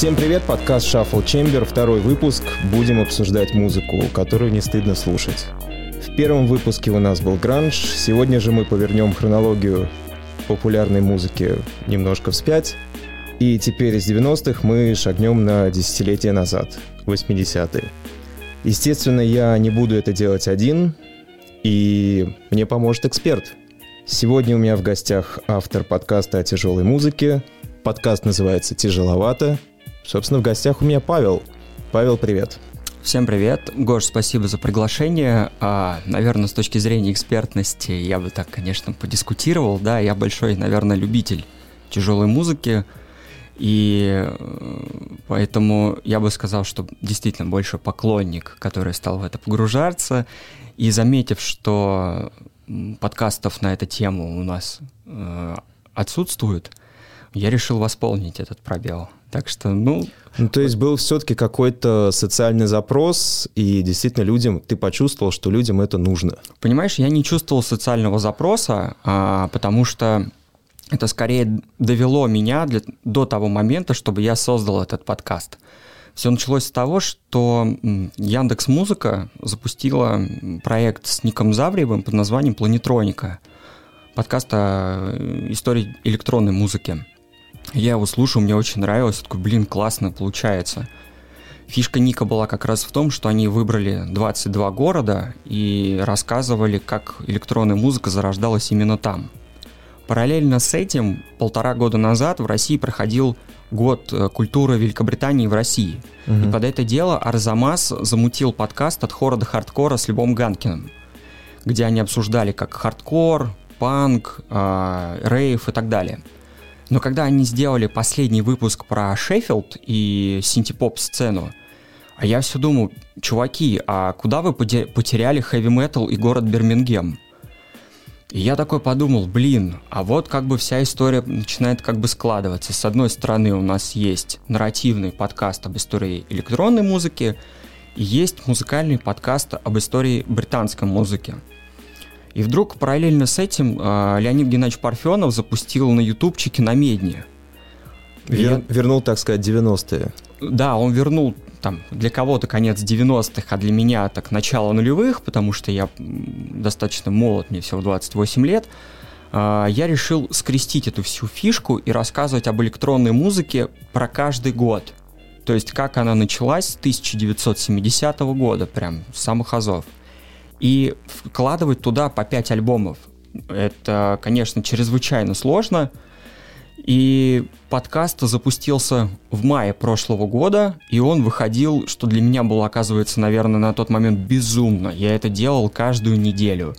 Всем привет, подкаст Shuffle Chamber, второй выпуск. Будем обсуждать музыку, которую не стыдно слушать. В первом выпуске у нас был гранж, сегодня же мы повернем хронологию популярной музыки немножко вспять. И теперь из 90-х мы шагнем на десятилетия назад, 80-е. Естественно, я не буду это делать один, и мне поможет эксперт. Сегодня у меня в гостях автор подкаста о тяжелой музыке. Подкаст называется «Тяжеловато». Собственно, в гостях у меня Павел. Павел, привет. Всем привет. Гош, спасибо за приглашение. А, наверное, с точки зрения экспертности я бы так, конечно, подискутировал. Да, я большой, наверное, любитель тяжелой музыки. И э, поэтому я бы сказал, что действительно больше поклонник, который стал в это погружаться. И заметив, что подкастов на эту тему у нас э, отсутствует, я решил восполнить этот пробел. Так что, ну... Ну, то есть был все-таки какой-то социальный запрос, и действительно людям, ты почувствовал, что людям это нужно. Понимаешь, я не чувствовал социального запроса, а, потому что это скорее довело меня для, до того момента, чтобы я создал этот подкаст. Все началось с того, что Яндекс Музыка запустила проект с Ником Завриевым под названием «Планетроника». Подкаст о э, истории электронной музыки. Я его слушал, мне очень нравилось. Такой, блин, классно получается. Фишка Ника была как раз в том, что они выбрали 22 города и рассказывали, как электронная музыка зарождалась именно там. Параллельно с этим, полтора года назад в России проходил год э, культуры Великобритании в России. Угу. И под это дело Арзамас замутил подкаст от хора до хардкора с Львом Ганкиным, где они обсуждали как хардкор, панк, э, рейв и так далее. Но когда они сделали последний выпуск про Шеффилд и синтепоп-сцену, а я все думал, чуваки, а куда вы потеряли хэви-метал и город Бирмингем? И я такой подумал, блин, а вот как бы вся история начинает как бы складываться. С одной стороны у нас есть нарративный подкаст об истории электронной музыки, и есть музыкальный подкаст об истории британской музыки. И вдруг параллельно с этим э, Леонид Геннадьевич Парфенов запустил на ютубчике на Медне. Вер, вернул, так сказать, 90-е. Да, он вернул там для кого-то конец 90-х, а для меня так начало нулевых, потому что я достаточно молод, мне всего 28 лет. Э, я решил скрестить эту всю фишку и рассказывать об электронной музыке про каждый год. То есть как она началась с 1970 года, прям с самых азов и вкладывать туда по 5 альбомов. Это, конечно, чрезвычайно сложно. И подкаст запустился в мае прошлого года, и он выходил, что для меня было, оказывается, наверное, на тот момент безумно. Я это делал каждую неделю.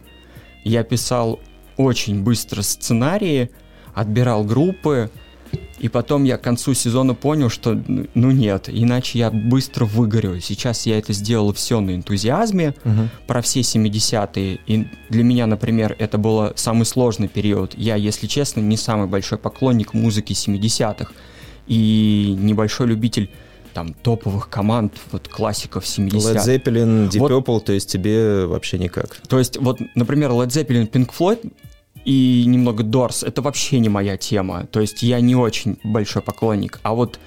Я писал очень быстро сценарии, отбирал группы, и потом я к концу сезона понял, что ну нет, иначе я быстро выгорю. Сейчас я это сделал все на энтузиазме, угу. про все 70-е. И для меня, например, это был самый сложный период. Я, если честно, не самый большой поклонник музыки 70-х. И небольшой любитель там топовых команд, вот классиков 70-х. Led Zeppelin, Deep вот, Purple, то есть тебе вообще никак. То есть вот, например, Led Zeppelin, Pink Floyd и немного Дорс, это вообще не моя тема. То есть я не очень большой поклонник. А вот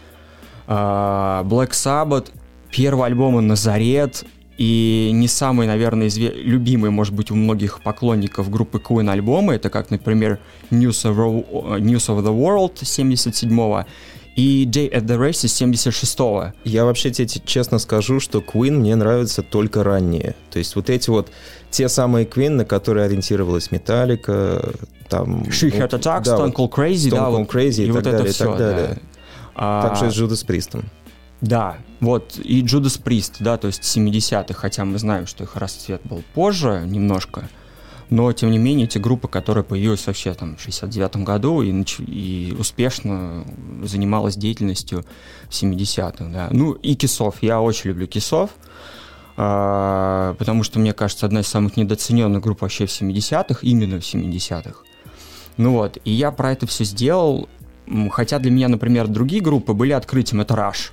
э, Black Sabbath, первый альбом «Назарет», и не самый, наверное, изве... любимый, может быть, у многих поклонников группы Queen альбомы, это как, например, News of, News of the World 77-го и Day at the Race 76-го. Я вообще тебе честно скажу, что Queen мне нравится только ранние. То есть вот эти вот те самые Queen, на которые ориентировалась Металлика, там... She ну, Had Attacks, да, Stone Cold Crazy, Stone да, Cold Crazy и, и так вот далее, все, и так далее. Да. А, Также с Джудас Пристом. Да, вот, и Джудас Прист, да, то есть 70-х, хотя мы знаем, что их расцвет был позже немножко, но, тем не менее, эти группы, которые появились вообще там в 69 году и, и успешно занималась деятельностью в 70-х, да. Ну, и Кисов, я очень люблю Кисов, а, потому что, мне кажется, одна из самых недооцененных групп вообще в 70-х, именно в 70-х. Ну вот, и я про это все сделал, хотя для меня, например, другие группы были открытием, это Rush.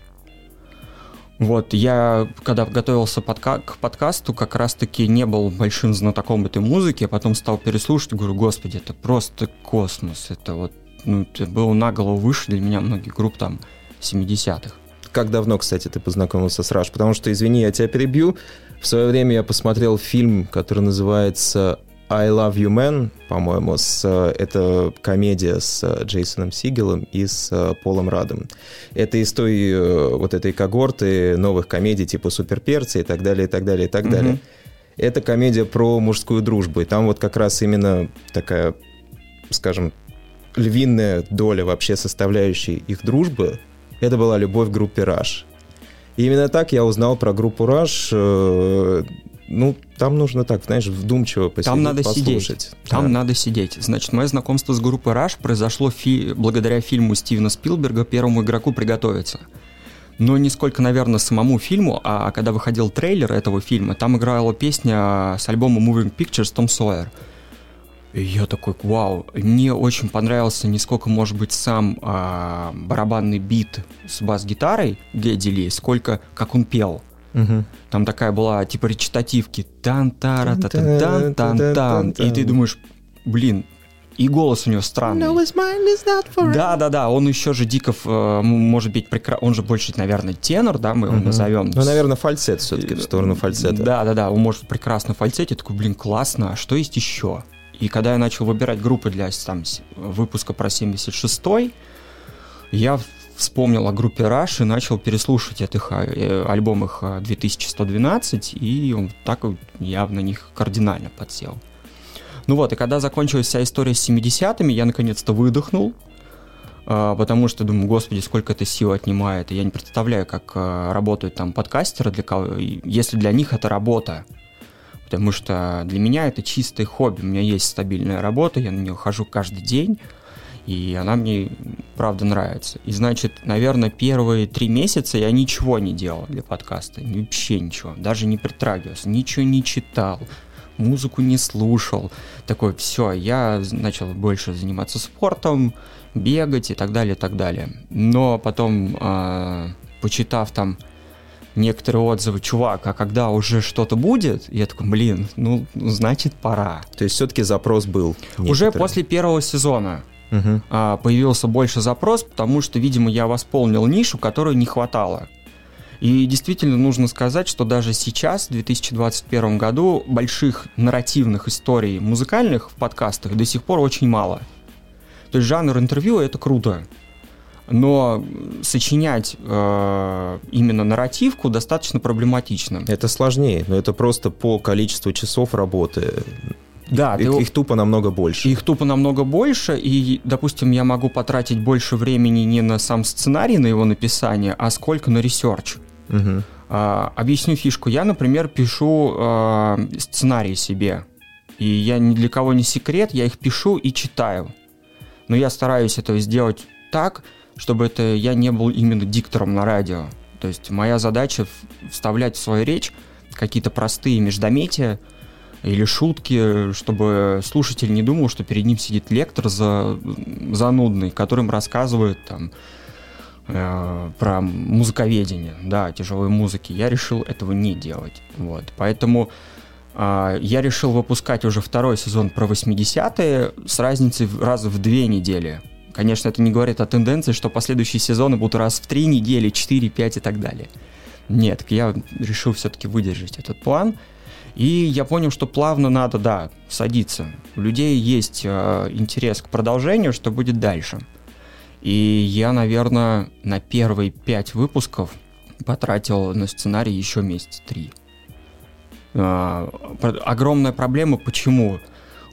Вот, я, когда готовился подка- к подкасту, как раз-таки не был большим знатоком этой музыки, а потом стал переслушать, говорю, господи, это просто космос, это вот, ну, это было на голову выше для меня многих групп там 70-х. как давно, кстати, ты познакомился с Rush? Потому что, извини, я тебя перебью. В свое время я посмотрел фильм, который называется I Love You Man, по-моему, с, это комедия с Джейсоном Сигелом и с Полом Радом. Это из той э, вот этой когорты новых комедий типа Суперперцы и так далее, и так далее, и так mm-hmm. далее. Это комедия про мужскую дружбу, и там вот как раз именно такая, скажем, львиная доля вообще составляющей их дружбы, это была любовь к группе Rush. И именно так я узнал про группу Rush. Э, ну, там нужно так, знаешь, вдумчиво посидеть, Там надо послушать. сидеть. Там да. надо сидеть. Значит, мое знакомство с группой Rush произошло фи- благодаря фильму Стивена Спилберга «Первому игроку приготовиться». Но не сколько, наверное, самому фильму, а когда выходил трейлер этого фильма, там играла песня с альбома Moving Pictures Том Сойер. И я такой, вау, мне очень понравился не сколько, может быть, сам а, барабанный бит с бас-гитарой Гедди Ли, сколько как он пел. Угу. Там такая была, типа, речитативки. тан тара та тан тан тан И ты думаешь, блин, и голос у него странный. No, да, да, да. Он еще же Диков, э, может быть, прекра... он же больше, наверное, тенор, да, мы его uh-huh. назовем. Ну, наверное, фальцет все-таки в сторону фальцета. Да, да, да. Он может прекрасно фальцет. Я такой, блин, классно. А что есть еще? И когда я начал выбирать группы для там, выпуска про 76-й, я вспомнил о группе Rush и начал переслушивать этих, э, альбом их 2112, и он так я на них кардинально подсел. Ну вот, и когда закончилась вся история с 70-ми, я наконец-то выдохнул, а, потому что думаю, господи, сколько это сил отнимает. И я не представляю, как работают там подкастеры, для кого, если для них это работа потому что для меня это чистое хобби. У меня есть стабильная работа, я на нее хожу каждый день, и она мне правда нравится. И значит, наверное, первые три месяца я ничего не делал для подкаста, вообще ничего, даже не притрагивался, ничего не читал, музыку не слушал. Такой, все, я начал больше заниматься спортом, бегать и так далее, и так далее. Но потом, э, почитав там некоторые отзывы, чувак, а когда уже что-то будет, я такой, блин, ну, значит, пора. То есть все-таки запрос был? Некоторый. Уже после первого сезона угу. а, появился больше запрос, потому что, видимо, я восполнил нишу, которой не хватало. И действительно нужно сказать, что даже сейчас, в 2021 году, больших нарративных историй музыкальных в подкастах до сих пор очень мало. То есть жанр интервью это круто но сочинять э, именно нарративку достаточно проблематично. Это сложнее, но это просто по количеству часов работы. Да, их, ты... их тупо намного больше. Их тупо намного больше, и, допустим, я могу потратить больше времени не на сам сценарий, на его написание, а сколько на research. Угу. А, объясню фишку. Я, например, пишу а, сценарий себе, и я ни для кого не секрет, я их пишу и читаю. Но я стараюсь это сделать так, чтобы это я не был именно диктором на радио. То есть моя задача вставлять в свою речь какие-то простые междометия или шутки, чтобы слушатель не думал, что перед ним сидит лектор за, занудный, которым рассказывает там э, про музыковедение, да, тяжелой музыки. Я решил этого не делать. Вот. Поэтому э, я решил выпускать уже второй сезон про 80-е с разницей в, раз в две недели. Конечно, это не говорит о тенденции, что последующие сезоны будут раз в три недели, 4, 5 и так далее. Нет, я решил все-таки выдержать этот план. И я понял, что плавно надо, да, садиться. У людей есть э, интерес к продолжению, что будет дальше. И я, наверное, на первые пять выпусков потратил на сценарий еще месяц три. Э, огромная проблема, почему?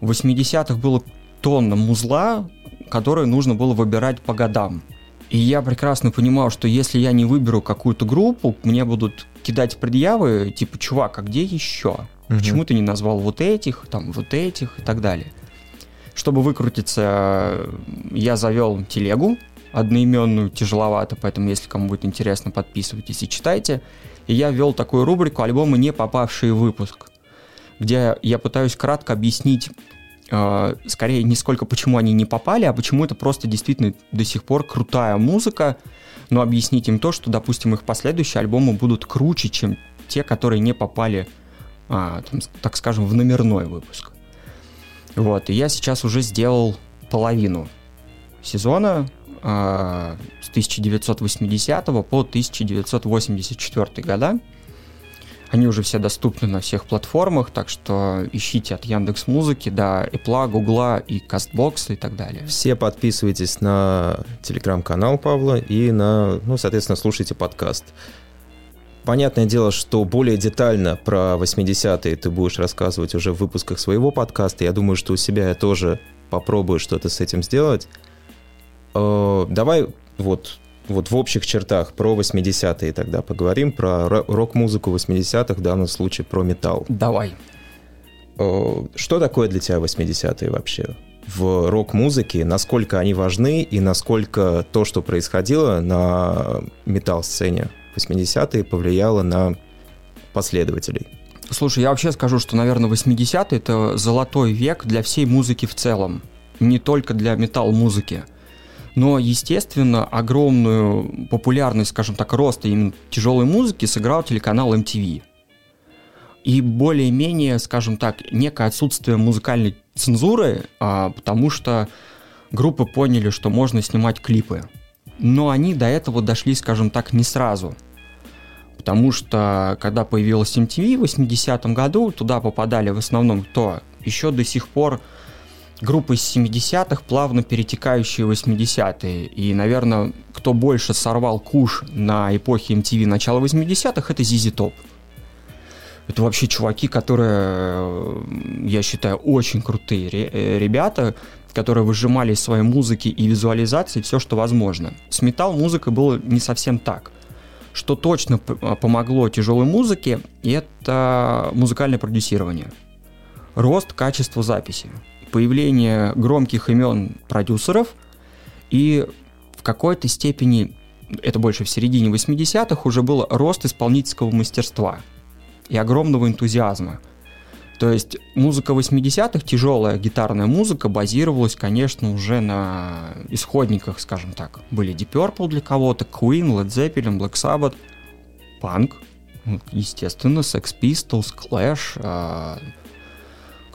В 80-х было тонна музла, которые нужно было выбирать по годам. И я прекрасно понимал, что если я не выберу какую-то группу, мне будут кидать предъявы, типа, чувак, а где еще? Угу. Почему ты не назвал вот этих, там, вот этих и так далее? Чтобы выкрутиться, я завел телегу одноименную, тяжеловато, поэтому, если кому будет интересно, подписывайтесь и читайте. И я ввел такую рубрику «Альбомы, не попавшие в выпуск», где я пытаюсь кратко объяснить скорее не сколько почему они не попали, а почему это просто действительно до сих пор крутая музыка, но объяснить им то, что, допустим, их последующие альбомы будут круче, чем те, которые не попали, а, там, так скажем, в номерной выпуск. Вот, и я сейчас уже сделал половину сезона, э, с 1980 по 1984 года. Они уже все доступны на всех платформах, так что ищите от Яндекс Музыки до Apple, Гугла и Castbox и так далее. Все подписывайтесь на телеграм-канал Павла и на, ну, соответственно, слушайте подкаст. Понятное дело, что более детально про 80-е ты будешь рассказывать уже в выпусках своего подкаста. Я думаю, что у себя я тоже попробую что-то с этим сделать. Э, давай вот вот в общих чертах про 80-е тогда поговорим, про рок-музыку 80-х, в данном случае про металл. Давай. Что такое для тебя 80-е вообще? В рок-музыке, насколько они важны и насколько то, что происходило на металл-сцене 80-е, повлияло на последователей? Слушай, я вообще скажу, что, наверное, 80-е — это золотой век для всей музыки в целом, не только для металл-музыки. Но, естественно, огромную популярность, скажем так, роста именно тяжелой музыки сыграл телеканал MTV. И более-менее, скажем так, некое отсутствие музыкальной цензуры, а, потому что группы поняли, что можно снимать клипы. Но они до этого дошли, скажем так, не сразу. Потому что, когда появилась MTV в 80-м году, туда попадали в основном кто? Еще до сих пор группы из 70-х, плавно перетекающие в 80-е. И, наверное, кто больше сорвал куш на эпохе MTV начала 80-х, это ZZ Top. Это вообще чуваки, которые, я считаю, очень крутые э, ребята, которые выжимали из своей музыки и визуализации все, что возможно. С металл-музыкой было не совсем так. Что точно помогло тяжелой музыке, это музыкальное продюсирование. Рост качества записи появление громких имен продюсеров и в какой-то степени, это больше в середине 80-х, уже был рост исполнительского мастерства и огромного энтузиазма. То есть музыка 80-х, тяжелая гитарная музыка, базировалась, конечно, уже на исходниках, скажем так. Были Deep Purple для кого-то, Queen, Led Zeppelin, Black Sabbath, панк, естественно, Sex Pistols, Clash, а,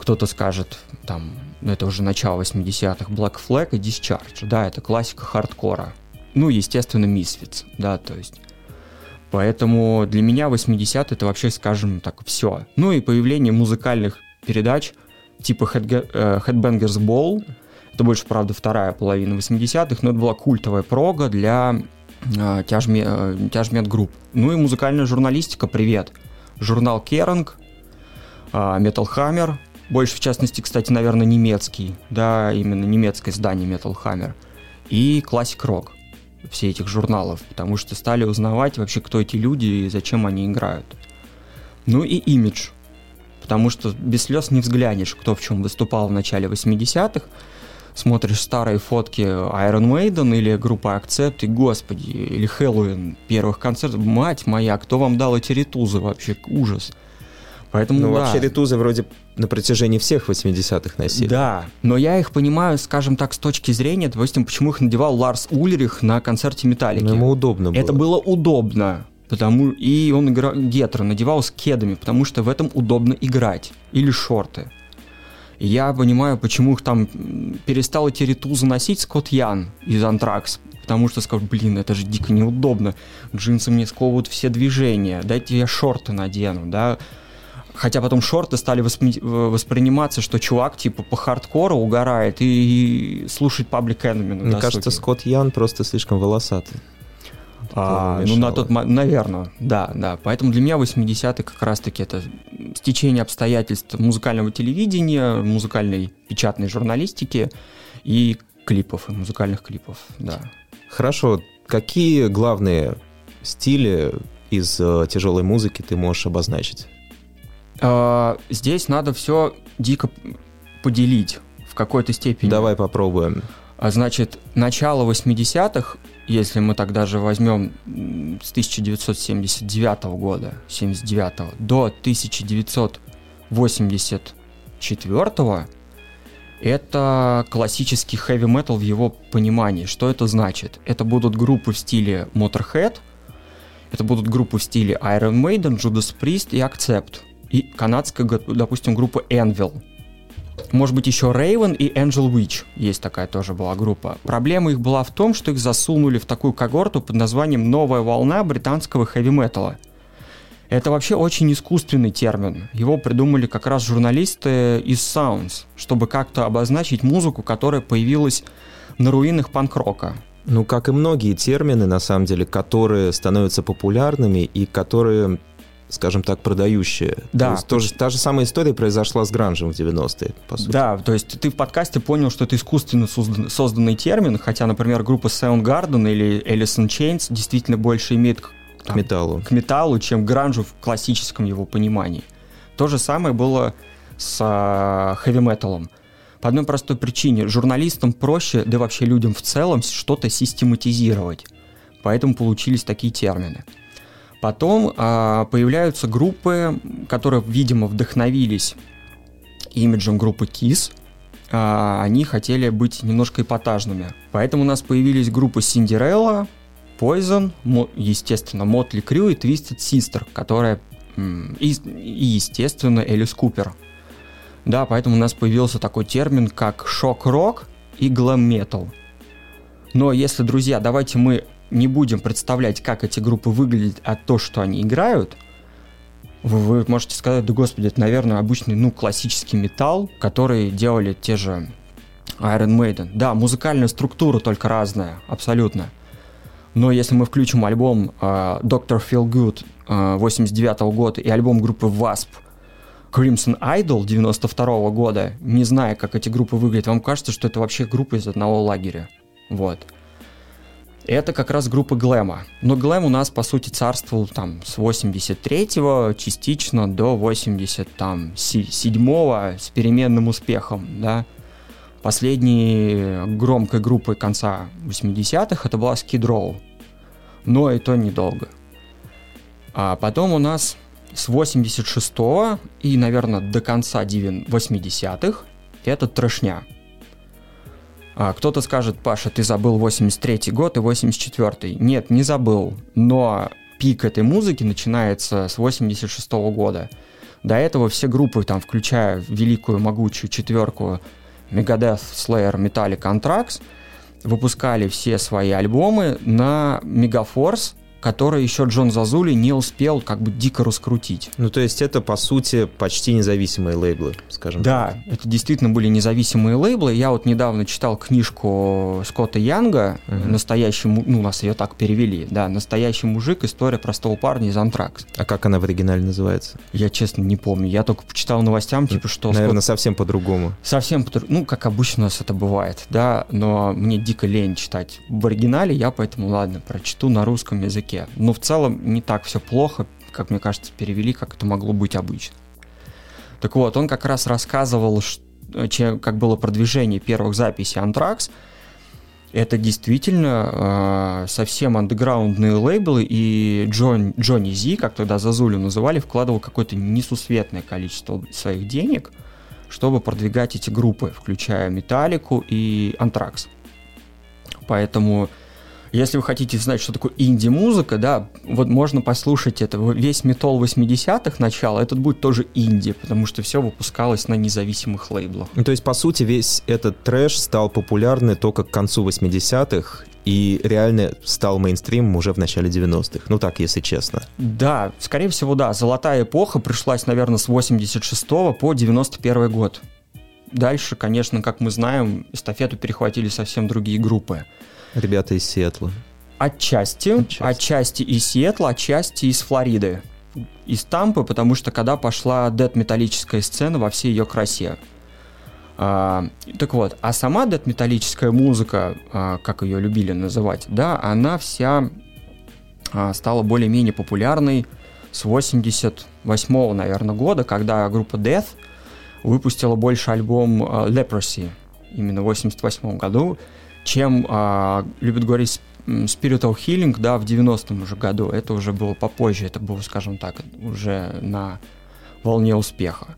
кто-то скажет, там, это уже начало 80-х, Black Flag и Discharge, да, это классика хардкора. Ну, естественно, Misfits, да, то есть. Поэтому для меня 80 это вообще, скажем так, все. Ну и появление музыкальных передач типа э, Headbangers Ball, это больше, правда, вторая половина 80-х, но это была культовая прога для э, тяжме, э, тяжмет групп. Ну и музыкальная журналистика, привет. Журнал Керанг, э, Metal Hammer, больше, в частности, кстати, наверное, немецкий, да, именно немецкое издание Metal Hammer, и Classic Rock, все этих журналов, потому что стали узнавать вообще, кто эти люди и зачем они играют. Ну и имидж, потому что без слез не взглянешь, кто в чем выступал в начале 80-х, смотришь старые фотки Iron Maiden или группы Accept, и, господи, или Хэллоуин первых концертов, мать моя, кто вам дал эти ритузы вообще, ужас – Поэтому, ну, да. вообще ритузы вроде на протяжении всех 80-х носили. Да, но я их понимаю, скажем так, с точки зрения, допустим, почему их надевал Ларс Ульрих на концерте Металлики. Ну, ему удобно было. Это было удобно. Потому и он играл гетро, надевал с кедами, потому что в этом удобно играть. Или шорты. я понимаю, почему их там перестал эти ритузы носить Скотт Ян из Антракс. Потому что сказал, блин, это же дико неудобно. Джинсы мне сковывают все движения. Дайте я шорты надену, да. Хотя потом шорты стали воспри... восприниматься, что чувак типа по хардкору угорает и, и слушает Public Enemy. Мне кажется, Скотт Ян просто слишком волосатый. А, ну, на тот момент, наверное, да, да. Поэтому для меня 80-е как раз-таки это стечение обстоятельств музыкального телевидения, музыкальной печатной журналистики и клипов, и музыкальных клипов, да. Хорошо. Какие главные стили из э, тяжелой музыки ты можешь обозначить? А, здесь надо все дико поделить в какой-то степени. Давай попробуем. А значит, начало 80-х, если мы тогда же возьмем с 1979 года, 79 до 1984 это классический хэви метал в его понимании. Что это значит? Это будут группы в стиле Motorhead, это будут группы в стиле Iron Maiden, Judas Priest и Accept – и канадская, допустим, группа Envil. может быть, еще Raven и Angel Witch. Есть такая тоже была группа. Проблема их была в том, что их засунули в такую когорту под названием «Новая волна британского хэви-металла». Это вообще очень искусственный термин. Его придумали как раз журналисты из Sounds, чтобы как-то обозначить музыку, которая появилась на руинах панк-рока. Ну, как и многие термины, на самом деле, которые становятся популярными и которые скажем так, продающие. Да. То есть, тоже, та же самая история произошла с гранжем в 90-е, по сути. Да, то есть ты в подкасте понял, что это искусственно создан, созданный термин, хотя, например, группа Soundgarden или Alice in Chains действительно больше имеет к, там, к металлу. к металлу, чем гранжу в классическом его понимании. То же самое было с хэви-металом. По одной простой причине. Журналистам проще, да вообще людям в целом, что-то систематизировать. Поэтому получились такие термины. Потом а, появляются группы, которые, видимо, вдохновились имиджем группы Kiss. А, они хотели быть немножко эпатажными. Поэтому у нас появились группы Cinderella, Poison, естественно, Motley Crue и Twisted Sister, которая и, и, естественно, Элис Купер. Да, поэтому у нас появился такой термин, как шок-рок и глэм-метал. Но если, друзья, давайте мы не будем представлять, как эти группы выглядят, а то, что они играют, вы, вы можете сказать, да господи, это, наверное, обычный, ну, классический металл, который делали те же Iron Maiden. Да, музыкальная структура только разная, абсолютно. Но если мы включим альбом uh, Dr. Feel Good uh, 89 -го года и альбом группы Wasp Crimson Idol 92 -го года, не зная, как эти группы выглядят, вам кажется, что это вообще группа из одного лагеря. Вот. Это как раз группа Глэма. Но Глэм у нас, по сути, царствовал там с 83-го частично до 87-го с переменным успехом, да. Последней громкой группой конца 80-х это была Skid Row. Но и то недолго. А потом у нас с 86-го и, наверное, до конца 80-х это трэшня. А, кто-то скажет, Паша, ты забыл 83 год и 84 -й. Нет, не забыл, но пик этой музыки начинается с 86 -го года. До этого все группы, там, включая великую могучую четверку Megadeth, Slayer, Metallica, Anthrax, выпускали все свои альбомы на Megaforce который еще Джон Зазули не успел как бы дико раскрутить. Ну, то есть это, по сути, почти независимые лейблы, скажем да, так. Да, это действительно были независимые лейблы. Я вот недавно читал книжку Скотта Янга, угу. настоящий, ну, у нас ее так перевели, да, «Настоящий мужик. История простого парня из Антракс». А как она в оригинале называется? Я, честно, не помню. Я только почитал новостям, типа, что... Наверное, Скотт... совсем по-другому. Совсем по Ну, как обычно у нас это бывает, да, но мне дико лень читать в оригинале, я поэтому, ладно, прочту на русском языке языке. Но в целом не так все плохо, как мне кажется, перевели, как это могло быть обычно. Так вот, он как раз рассказывал, чем, как было продвижение первых записей Anthrax. Это действительно э, совсем андеграундные лейблы, и Джон, Джонни Зи, как тогда Зазулю называли, вкладывал какое-то несусветное количество своих денег, чтобы продвигать эти группы, включая Металлику и Антракс. Поэтому если вы хотите знать, что такое инди-музыка, да, вот можно послушать это. Весь метал 80-х начала, этот будет тоже инди, потому что все выпускалось на независимых лейблах. Ну, то есть, по сути, весь этот трэш стал популярный только к концу 80-х, и реально стал мейнстримом уже в начале 90-х. Ну так, если честно. Да, скорее всего, да. Золотая эпоха пришлась, наверное, с 86 по 91 год. Дальше, конечно, как мы знаем, эстафету перехватили совсем другие группы. Ребята из Сиэтла. Отчасти, отчасти. Отчасти из Сиэтла, отчасти из Флориды. Из Тампы, потому что когда пошла дед-металлическая сцена во всей ее красе. А, так вот, а сама дед-металлическая музыка, а, как ее любили называть, да, она вся а, стала более-менее популярной с 88 наверное, года, когда группа Death выпустила больше альбом а, Leprosy, именно в 88 году, чем а, любят говорить Spiritual Healing, да, в 90-м уже году. Это уже было попозже, это было, скажем так, уже на волне успеха.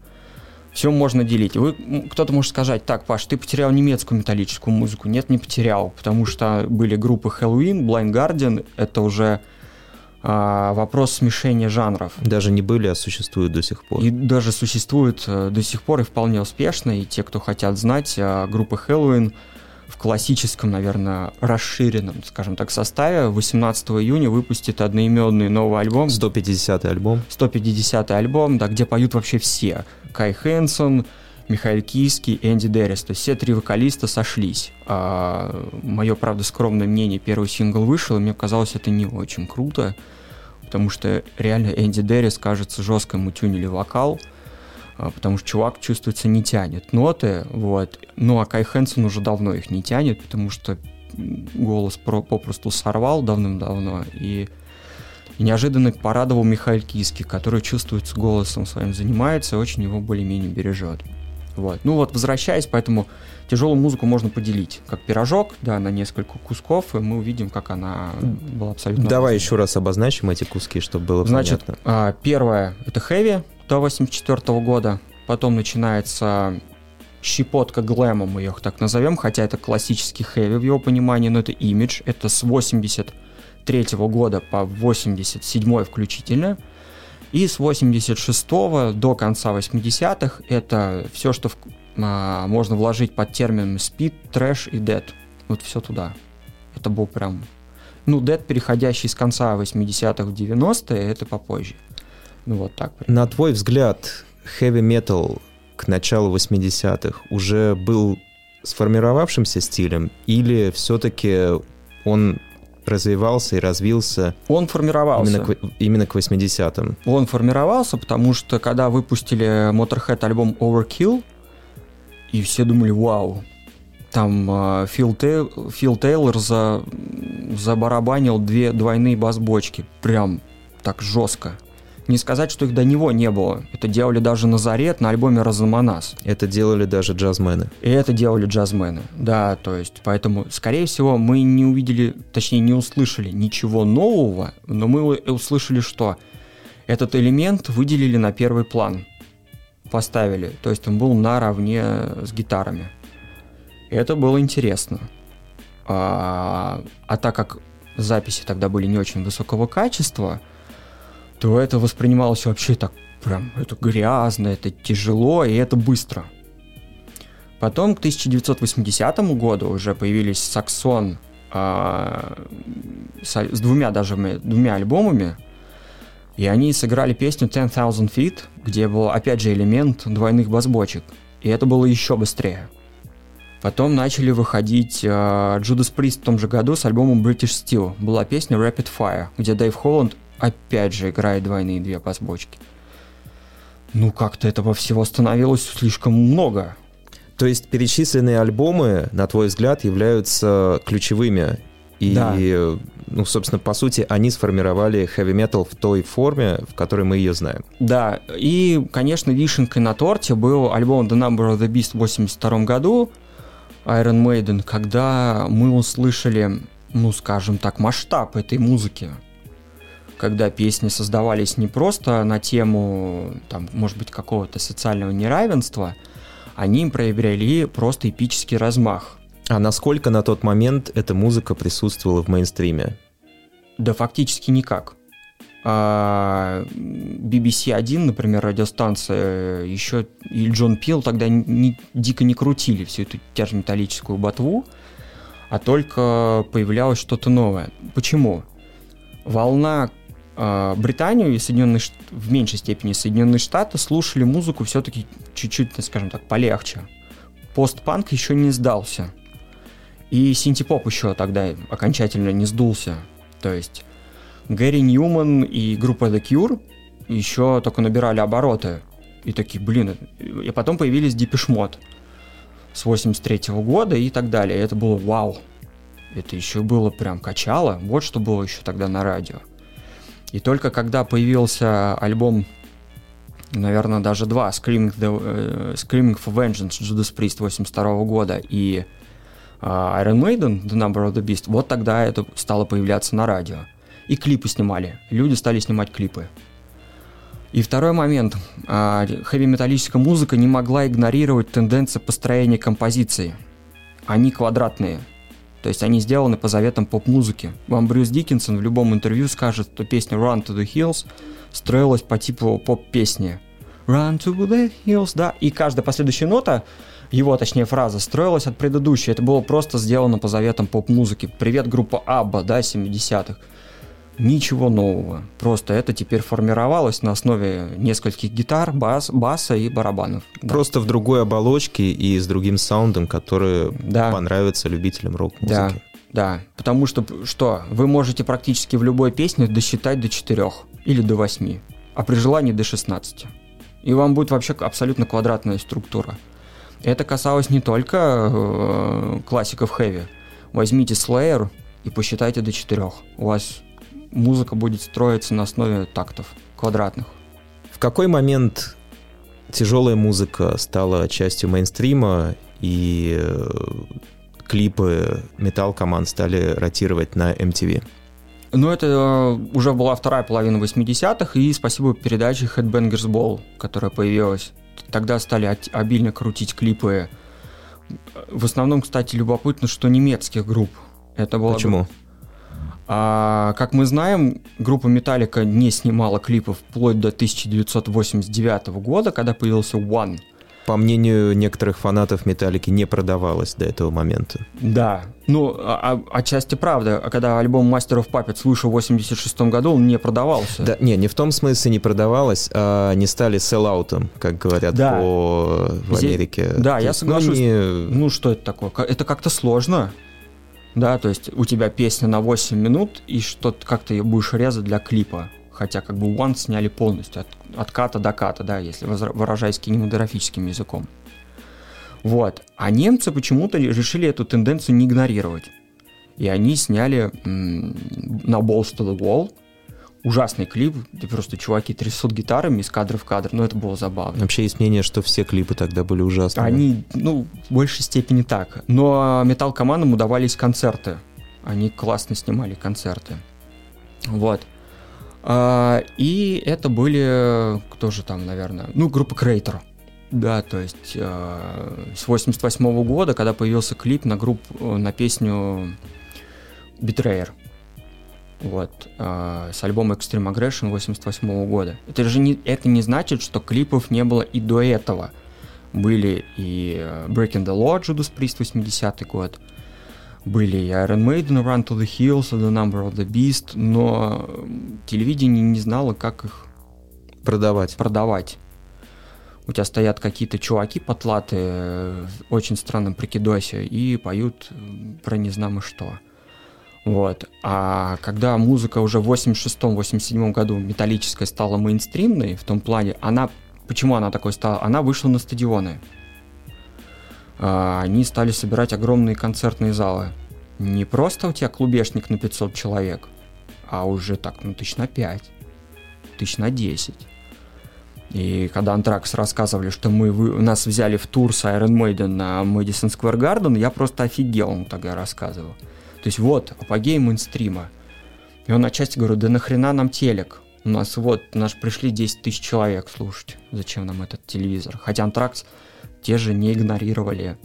Все можно делить. Вы, кто-то может сказать, так, Паш, ты потерял немецкую металлическую музыку. Нет, не потерял, потому что были группы Halloween, Blind Guardian, это уже а, вопрос смешения жанров. Даже не были, а существуют до сих пор. И даже существуют э, до сих пор и вполне успешно. И те, кто хотят знать, а, группа Хэллоуин в классическом, наверное, расширенном, скажем так, составе 18 июня выпустит одноименный новый альбом. 150-й альбом. 150-й альбом, да, где поют вообще все. Кай Хэнсон, Михаил Кийский, Энди Деррис. То есть все три вокалиста сошлись. А, мое, правда, скромное мнение, первый сингл вышел, и мне казалось это не очень круто, потому что реально Энди Деррис, кажется, жестко ему тюнили вокал, потому что чувак, чувствуется, не тянет ноты, вот. Ну, а Кай Хэнсон уже давно их не тянет, потому что голос про попросту сорвал давным-давно, и и неожиданно порадовал Михаил Киски, который чувствуется голосом своим занимается, очень его более-менее бережет. Вот. Ну вот, возвращаясь, поэтому тяжелую музыку можно поделить как пирожок, да, на несколько кусков, и мы увидим, как она была абсолютно... Давай разная. еще раз обозначим эти куски, чтобы было Значит, понятно. Значит, первое — это хэви до 84 года, потом начинается щепотка глэма, мы ее так назовем, хотя это классический хэви в его понимании, но это имидж, это с 83 года по 87 включительно — и с 86 до конца 80-х это все, что в, а, можно вложить под терминами speed, трэш и dead. Вот все туда. Это был прям... Ну, dead, переходящий с конца 80-х в 90-е, это попозже. Ну, вот так. Примерно. На твой взгляд, heavy metal к началу 80-х уже был сформировавшимся стилем или все-таки он развивался и развился. Он формировался. Именно к, именно к 80-м. Он формировался, потому что когда выпустили Motorhead альбом Overkill, и все думали, вау, там э, Фил, Тейл, Фил Тейлор за, забарабанил две двойные бас-бочки. Прям так жестко. Не сказать, что их до него не было. Это делали даже Назарет на альбоме Розаманас. Это делали даже джазмены. И это делали джазмены, да, то есть, поэтому, скорее всего, мы не увидели, точнее, не услышали ничего нового, но мы услышали, что этот элемент выделили на первый план, поставили, то есть он был наравне с гитарами. И это было интересно. А, а так как записи тогда были не очень высокого качества, то это воспринималось вообще так прям, это грязно, это тяжело и это быстро. Потом к 1980 году уже появились Саксон э, с, двумя даже двумя альбомами, и они сыграли песню Ten Thousand Feet, где был опять же элемент двойных бас-бочек, и это было еще быстрее. Потом начали выходить э, Judas Priest в том же году с альбомом British Steel. Была песня Rapid Fire, где Дэйв Холланд опять же играет двойные две пасбочки. Ну, как-то этого всего становилось слишком много. То есть перечисленные альбомы, на твой взгляд, являются ключевыми. И, да. ну, собственно, по сути, они сформировали heavy metal в той форме, в которой мы ее знаем. Да, и, конечно, вишенкой на торте был альбом The Number of the Beast в 82 году, Iron Maiden, когда мы услышали, ну, скажем так, масштаб этой музыки когда песни создавались не просто на тему, там, может быть, какого-то социального неравенства, они приобрели просто эпический размах. А насколько на тот момент эта музыка присутствовала в мейнстриме? Да фактически никак. А, BBC 1, например, радиостанция, еще и Джон Пил тогда не, дико не крутили всю эту тяжеметаллическую ботву, а только появлялось что-то новое. Почему? Волна а, Британию и Соединенные Штаты, в меньшей степени Соединенные Штаты слушали музыку все-таки чуть-чуть, скажем так, полегче. Постпанк еще не сдался. И синтепоп еще тогда окончательно не сдулся. То есть Гэри Ньюман и группа The Cure еще только набирали обороты. И такие, блин, и потом появились Депешмот с 83 -го года и так далее. И это было вау. Это еще было прям качало. Вот что было еще тогда на радио. И только когда появился альбом, наверное, даже два, Screaming, the, uh, Screaming for Vengeance Judas Priest 82 года и uh, Iron Maiden The Number of the Beast, вот тогда это стало появляться на радио. И клипы снимали. Люди стали снимать клипы. И второй момент. Хэви-металлическая музыка не могла игнорировать тенденции построения композиции. Они квадратные. То есть они сделаны по заветам поп-музыки. Вам Брюс Диккенсон в любом интервью скажет, что песня Run to the Hills строилась по типу поп-песни. Run to the Hills, да. И каждая последующая нота его, точнее, фраза строилась от предыдущей. Это было просто сделано по заветам поп-музыки. Привет, группа Абба, да, 70-х. Ничего нового. Просто это теперь формировалось на основе нескольких гитар, бас, баса и барабанов. Да. Просто в другой оболочке и с другим саундом, который да. понравится любителям рок-музыки. Да, да. Потому что, что, вы можете практически в любой песне досчитать до 4 или до 8, а при желании до 16. И вам будет вообще абсолютно квадратная структура. Это касалось не только э, классиков хэви. Возьмите Slayer и посчитайте до 4. У вас музыка будет строиться на основе тактов квадратных. В какой момент тяжелая музыка стала частью мейнстрима и э, клипы металл команд стали ротировать на MTV? Ну, это э, уже была вторая половина 80-х, и спасибо передаче Headbangers Ball, которая появилась. Тогда стали обильно крутить клипы. В основном, кстати, любопытно, что немецких групп. Это было Почему? А, как мы знаем, группа Металлика не снимала клипов вплоть до 1989 года, когда появился One. По мнению некоторых фанатов Металлики не продавалась до этого момента. Да, ну, а, а, отчасти правда. А когда альбом Master of Puppets вышел в 86 году, он не продавался. Да, не, не в том смысле не продавалась, а не стали селлаутом, как говорят да. по... в Америке. Да, То я есть, ну, соглашусь. Ну, не... ну, что это такое? Это как-то сложно да, то есть у тебя песня на 8 минут, и что-то как то ее будешь резать для клипа. Хотя как бы One сняли полностью, от, от ката до ката, да, если выражаясь кинематографическим языком. Вот. А немцы почему-то решили эту тенденцию не игнорировать. И они сняли м- на Balls to the Wall – ужасный клип, где просто чуваки трясут гитарами из кадра в кадр, но это было забавно. Вообще есть мнение, что все клипы тогда были ужасные. Они, ну, в большей степени так. Но металл командам удавались концерты. Они классно снимали концерты. Вот. А, и это были, кто же там, наверное, ну, группа Крейтер. Да, то есть э, с 88 -го года, когда появился клип на группу, на песню Betrayer вот, э, с альбома Extreme Aggression 88 года. Это же не, это не значит, что клипов не было и до этого. Были и э, Breaking the Law, Judas Priest 80 год, были и Iron Maiden, Run to the Hills, The Number of the Beast, но телевидение не знало, как их продавать. продавать. У тебя стоят какие-то чуваки потлатые э, в очень странном прикидосе и поют про не знамо что. Вот. А когда музыка уже в 86-87 году металлическая стала мейнстримной, в том плане, она... Почему она такой стала? Она вышла на стадионы. А, они стали собирать огромные концертные залы. Не просто у тебя клубешник на 500 человек, а уже так, ну, тысяч на 5, тысяч на 10. И когда Антракс рассказывали, что мы вы, нас взяли в тур с Iron Maiden на Madison Square Garden, я просто офигел, он тогда рассказывал. То есть вот, апогей мейнстрима. И он отчасти говорит, да нахрена нам телек? У нас вот, наш пришли 10 тысяч человек слушать. Зачем нам этот телевизор? Хотя Антракс те же не игнорировали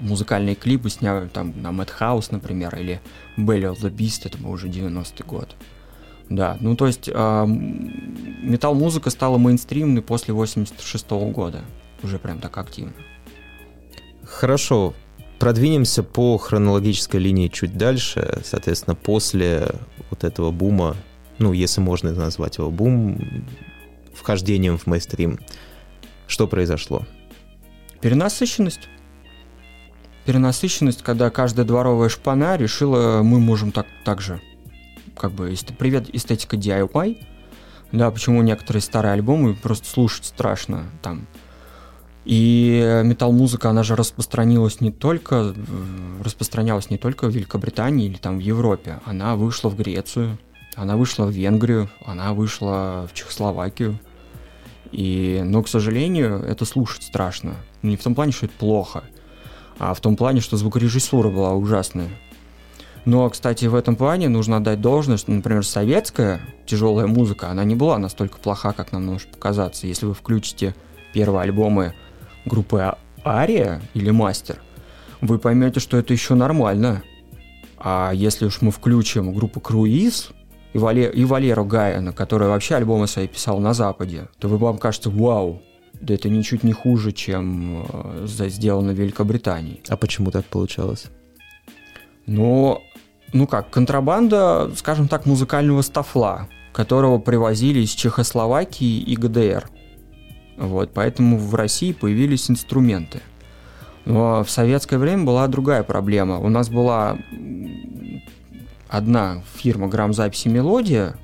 музыкальные клипы, сняли там на Madhouse, например, или Belly of the Beast, это был уже 90-й год. Да, ну то есть э, метал-музыка стала мейнстримной после 86 -го года. Уже прям так активно. Хорошо, Продвинемся по хронологической линии чуть дальше. Соответственно, после вот этого бума, ну, если можно назвать его бум, вхождением в мейстрим, что произошло? Перенасыщенность. Перенасыщенность, когда каждая дворовая шпана решила, мы можем так, так же. Как бы, привет, эстетика DIY. Да, почему некоторые старые альбомы просто слушать страшно. Там и метал-музыка, она же распространилась не только, распространялась не только в Великобритании или там в Европе. Она вышла в Грецию, она вышла в Венгрию, она вышла в Чехословакию. И, но, к сожалению, это слушать страшно. Не в том плане, что это плохо, а в том плане, что звукорежиссура была ужасная. Но, кстати, в этом плане нужно отдать должность, например, советская тяжелая музыка, она не была настолько плоха, как нам может показаться. Если вы включите первые альбомы группы Ария или Мастер, вы поймете, что это еще нормально. А если уж мы включим группу Круиз и, Вале, и Валеру Гаяна, который вообще альбомы свои писал на Западе, то вы вам кажется, вау, да это ничуть не хуже, чем э, сделано в Великобритании. А почему так получалось? Ну, ну как, контрабанда, скажем так, музыкального стафла, которого привозили из Чехословакии и ГДР. Вот, поэтому в России появились инструменты. Но в советское время была другая проблема. У нас была одна фирма грамзаписи «Мелодия»,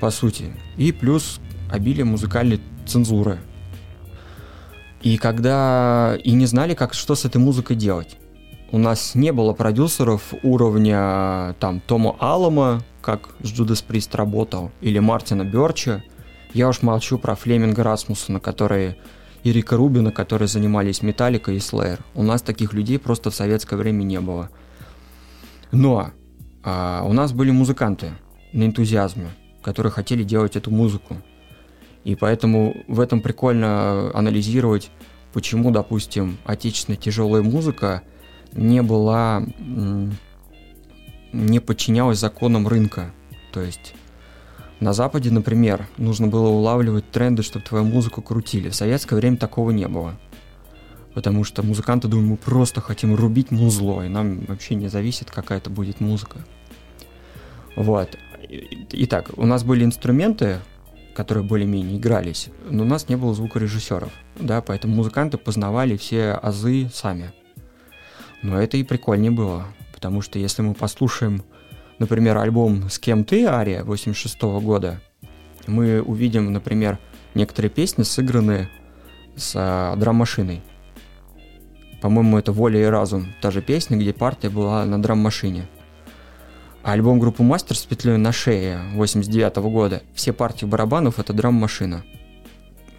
по сути, и плюс обилие музыкальной цензуры. И когда... И не знали, как, что с этой музыкой делать. У нас не было продюсеров уровня там Тома Аллама, как с Джудас Прист работал, или Мартина Берча. Я уж молчу про Флеминга Расмусона, которые и Рика Рубина, которые занимались Металлика и Слэйр. У нас таких людей просто в советское время не было. Но а, у нас были музыканты на энтузиазме, которые хотели делать эту музыку. И поэтому в этом прикольно анализировать, почему, допустим, отечественная тяжелая музыка не была, не подчинялась законам рынка. То есть на Западе, например, нужно было улавливать тренды, чтобы твою музыку крутили. В советское время такого не было. Потому что музыканты думают, мы просто хотим рубить музло, и нам вообще не зависит, какая это будет музыка. Вот. Итак, у нас были инструменты, которые более-менее игрались, но у нас не было звукорежиссеров, да, поэтому музыканты познавали все азы сами. Но это и прикольнее было, потому что если мы послушаем, например, альбом «С кем ты, Ария» 86 -го года, мы увидим, например, некоторые песни сыграны с а, драм-машиной. По-моему, это «Воля и разум», та же песня, где партия была на драм-машине. Альбом группы Мастер с петлей на шее 89 -го года, все партии барабанов — это драм-машина.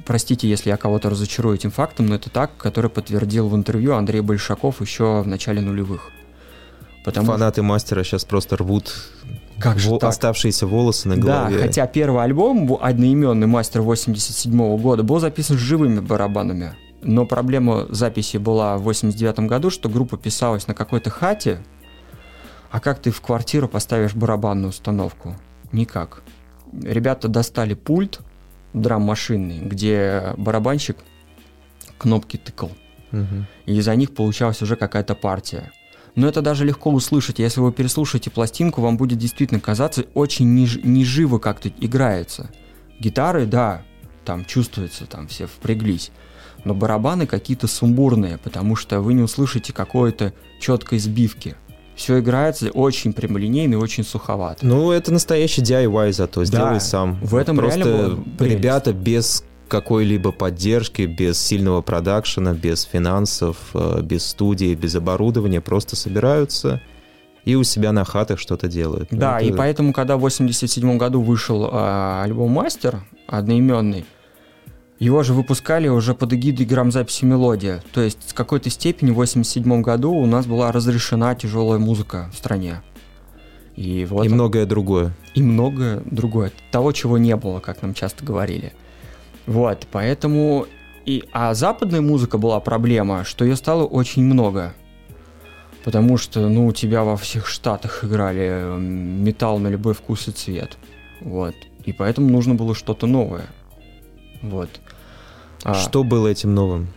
Простите, если я кого-то разочарую этим фактом, но это так, который подтвердил в интервью Андрей Большаков еще в начале нулевых. Потому Фанаты мастера сейчас просто рвут как же так? оставшиеся волосы на голове. Да, хотя первый альбом, одноименный мастер 87 -го года, был записан живыми барабанами. Но проблема записи была в 89 году, что группа писалась на какой-то хате, а как ты в квартиру поставишь барабанную установку? Никак. Ребята достали пульт драм-машинный, где барабанщик кнопки тыкал. Угу. И из-за них получалась уже какая-то партия. Но это даже легко услышать. Если вы переслушаете пластинку, вам будет действительно казаться очень неж- неживо как-то играется. Гитары, да, там чувствуется, там все впряглись. Но барабаны какие-то сумбурные, потому что вы не услышите какой-то четкой сбивки все играется очень прямолинейно и очень суховато. Ну, это настоящий DIY зато, сделай да, сам. В этом Просто реально было ребята без какой-либо поддержки, без сильного продакшена, без финансов, э, без студии, без оборудования, просто собираются и у себя на хатах что-то делают. Ну, да, это... и поэтому, когда в 87 году вышел э, альбом «Мастер», одноименный, его же выпускали уже под эгидой грамзаписи «Мелодия». То есть с какой-то степени в 87 году у нас была разрешена тяжелая музыка в стране. И, вот и многое другое. И многое другое. Того, чего не было, как нам часто говорили. Вот, поэтому... И, а западная музыка была проблема, что ее стало очень много. Потому что, ну, у тебя во всех штатах играли металл на любой вкус и цвет. Вот. И поэтому нужно было что-то новое. Вот. А, Что было этим новым?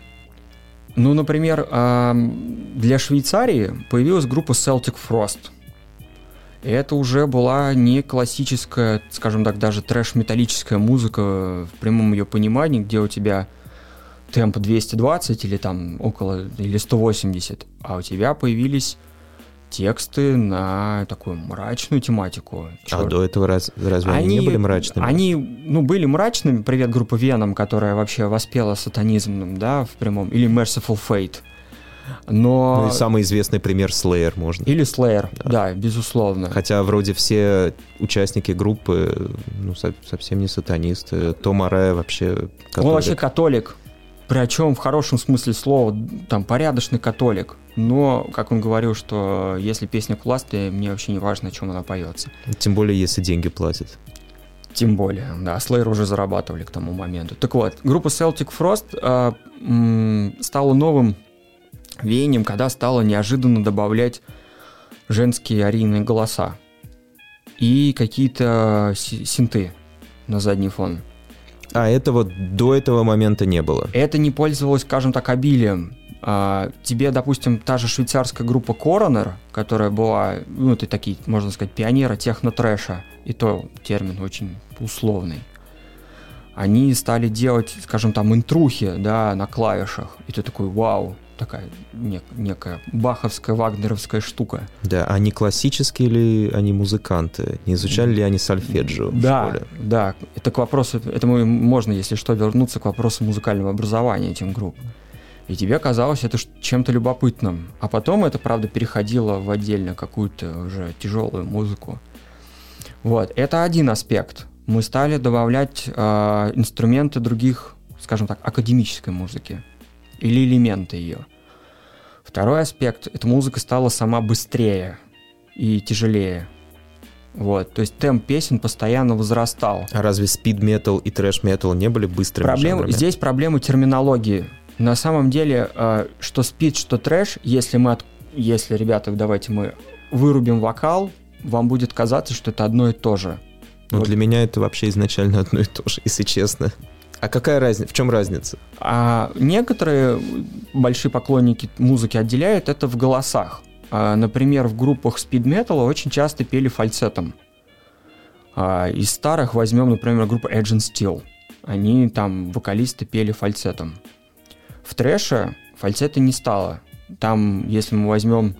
Ну, например, для Швейцарии появилась группа Celtic Frost. Это уже была не классическая, скажем так, даже трэш-металлическая музыка в прямом ее понимании, где у тебя темп 220 или там около, или 180, а у тебя появились тексты на такую мрачную тематику. Черт. А до этого раз, разве они, они не были мрачными? Они, ну, были мрачными. Привет, группа Веном, которая вообще воспела сатанизмом, да, в прямом. Или Merciful Fate. Но... Ну и самый известный пример Slayer можно. Или Slayer, да, да безусловно. Хотя вроде все участники группы ну, совсем не сатанисты. Том Аре вообще католик. Он вообще католик. Причем в хорошем смысле слова, там, порядочный католик. Но, как он говорил, что если песня классная, мне вообще не важно, о чем она поется. Тем более, если деньги платят. Тем более, да, Slayer уже зарабатывали к тому моменту. Так вот, группа Celtic Frost э, м, стала новым веянием, когда стало неожиданно добавлять женские арийные голоса и какие-то синты на задний фон. А этого до этого момента не было? Это не пользовалось, скажем так, обилием. А, тебе, допустим, та же швейцарская группа Coroner, которая была, ну, это такие, можно сказать, пионеры техно-трэша, и то термин очень условный. Они стали делать, скажем там, интрухи, да, на клавишах, и ты такой, вау, такая нек- некая баховская, вагнеровская штука. Да, они классические или они музыканты? Не изучали ли они сольфеджио да, в школе? Да, это к вопросу, это мы, можно, если что, вернуться к вопросу музыкального образования этим групп. И тебе казалось это чем-то любопытным. А потом это, правда, переходило в отдельно какую-то уже тяжелую музыку. Вот, это один аспект. Мы стали добавлять э, инструменты других, скажем так, академической музыки или элементы ее. Второй аспект – эта музыка стала сама быстрее и тяжелее. Вот, то есть темп песен постоянно возрастал. А разве спид метал и трэш метал не были быстрыми Проблем, жанрами? Здесь проблема терминологии. На самом деле, э, что спид, что трэш, если мы, от, если, ребята, давайте мы вырубим вокал, вам будет казаться, что это одно и то же. Ну, вот. для меня это вообще изначально одно и то же, если честно. А какая разница? В чем разница? А некоторые большие поклонники музыки отделяют это в голосах. А, например, в группах metal очень часто пели фальцетом. А, из старых возьмем, например, группу Edge and Steel. Они там, вокалисты, пели фальцетом. В трэше фальцета не стало. Там, если мы возьмем,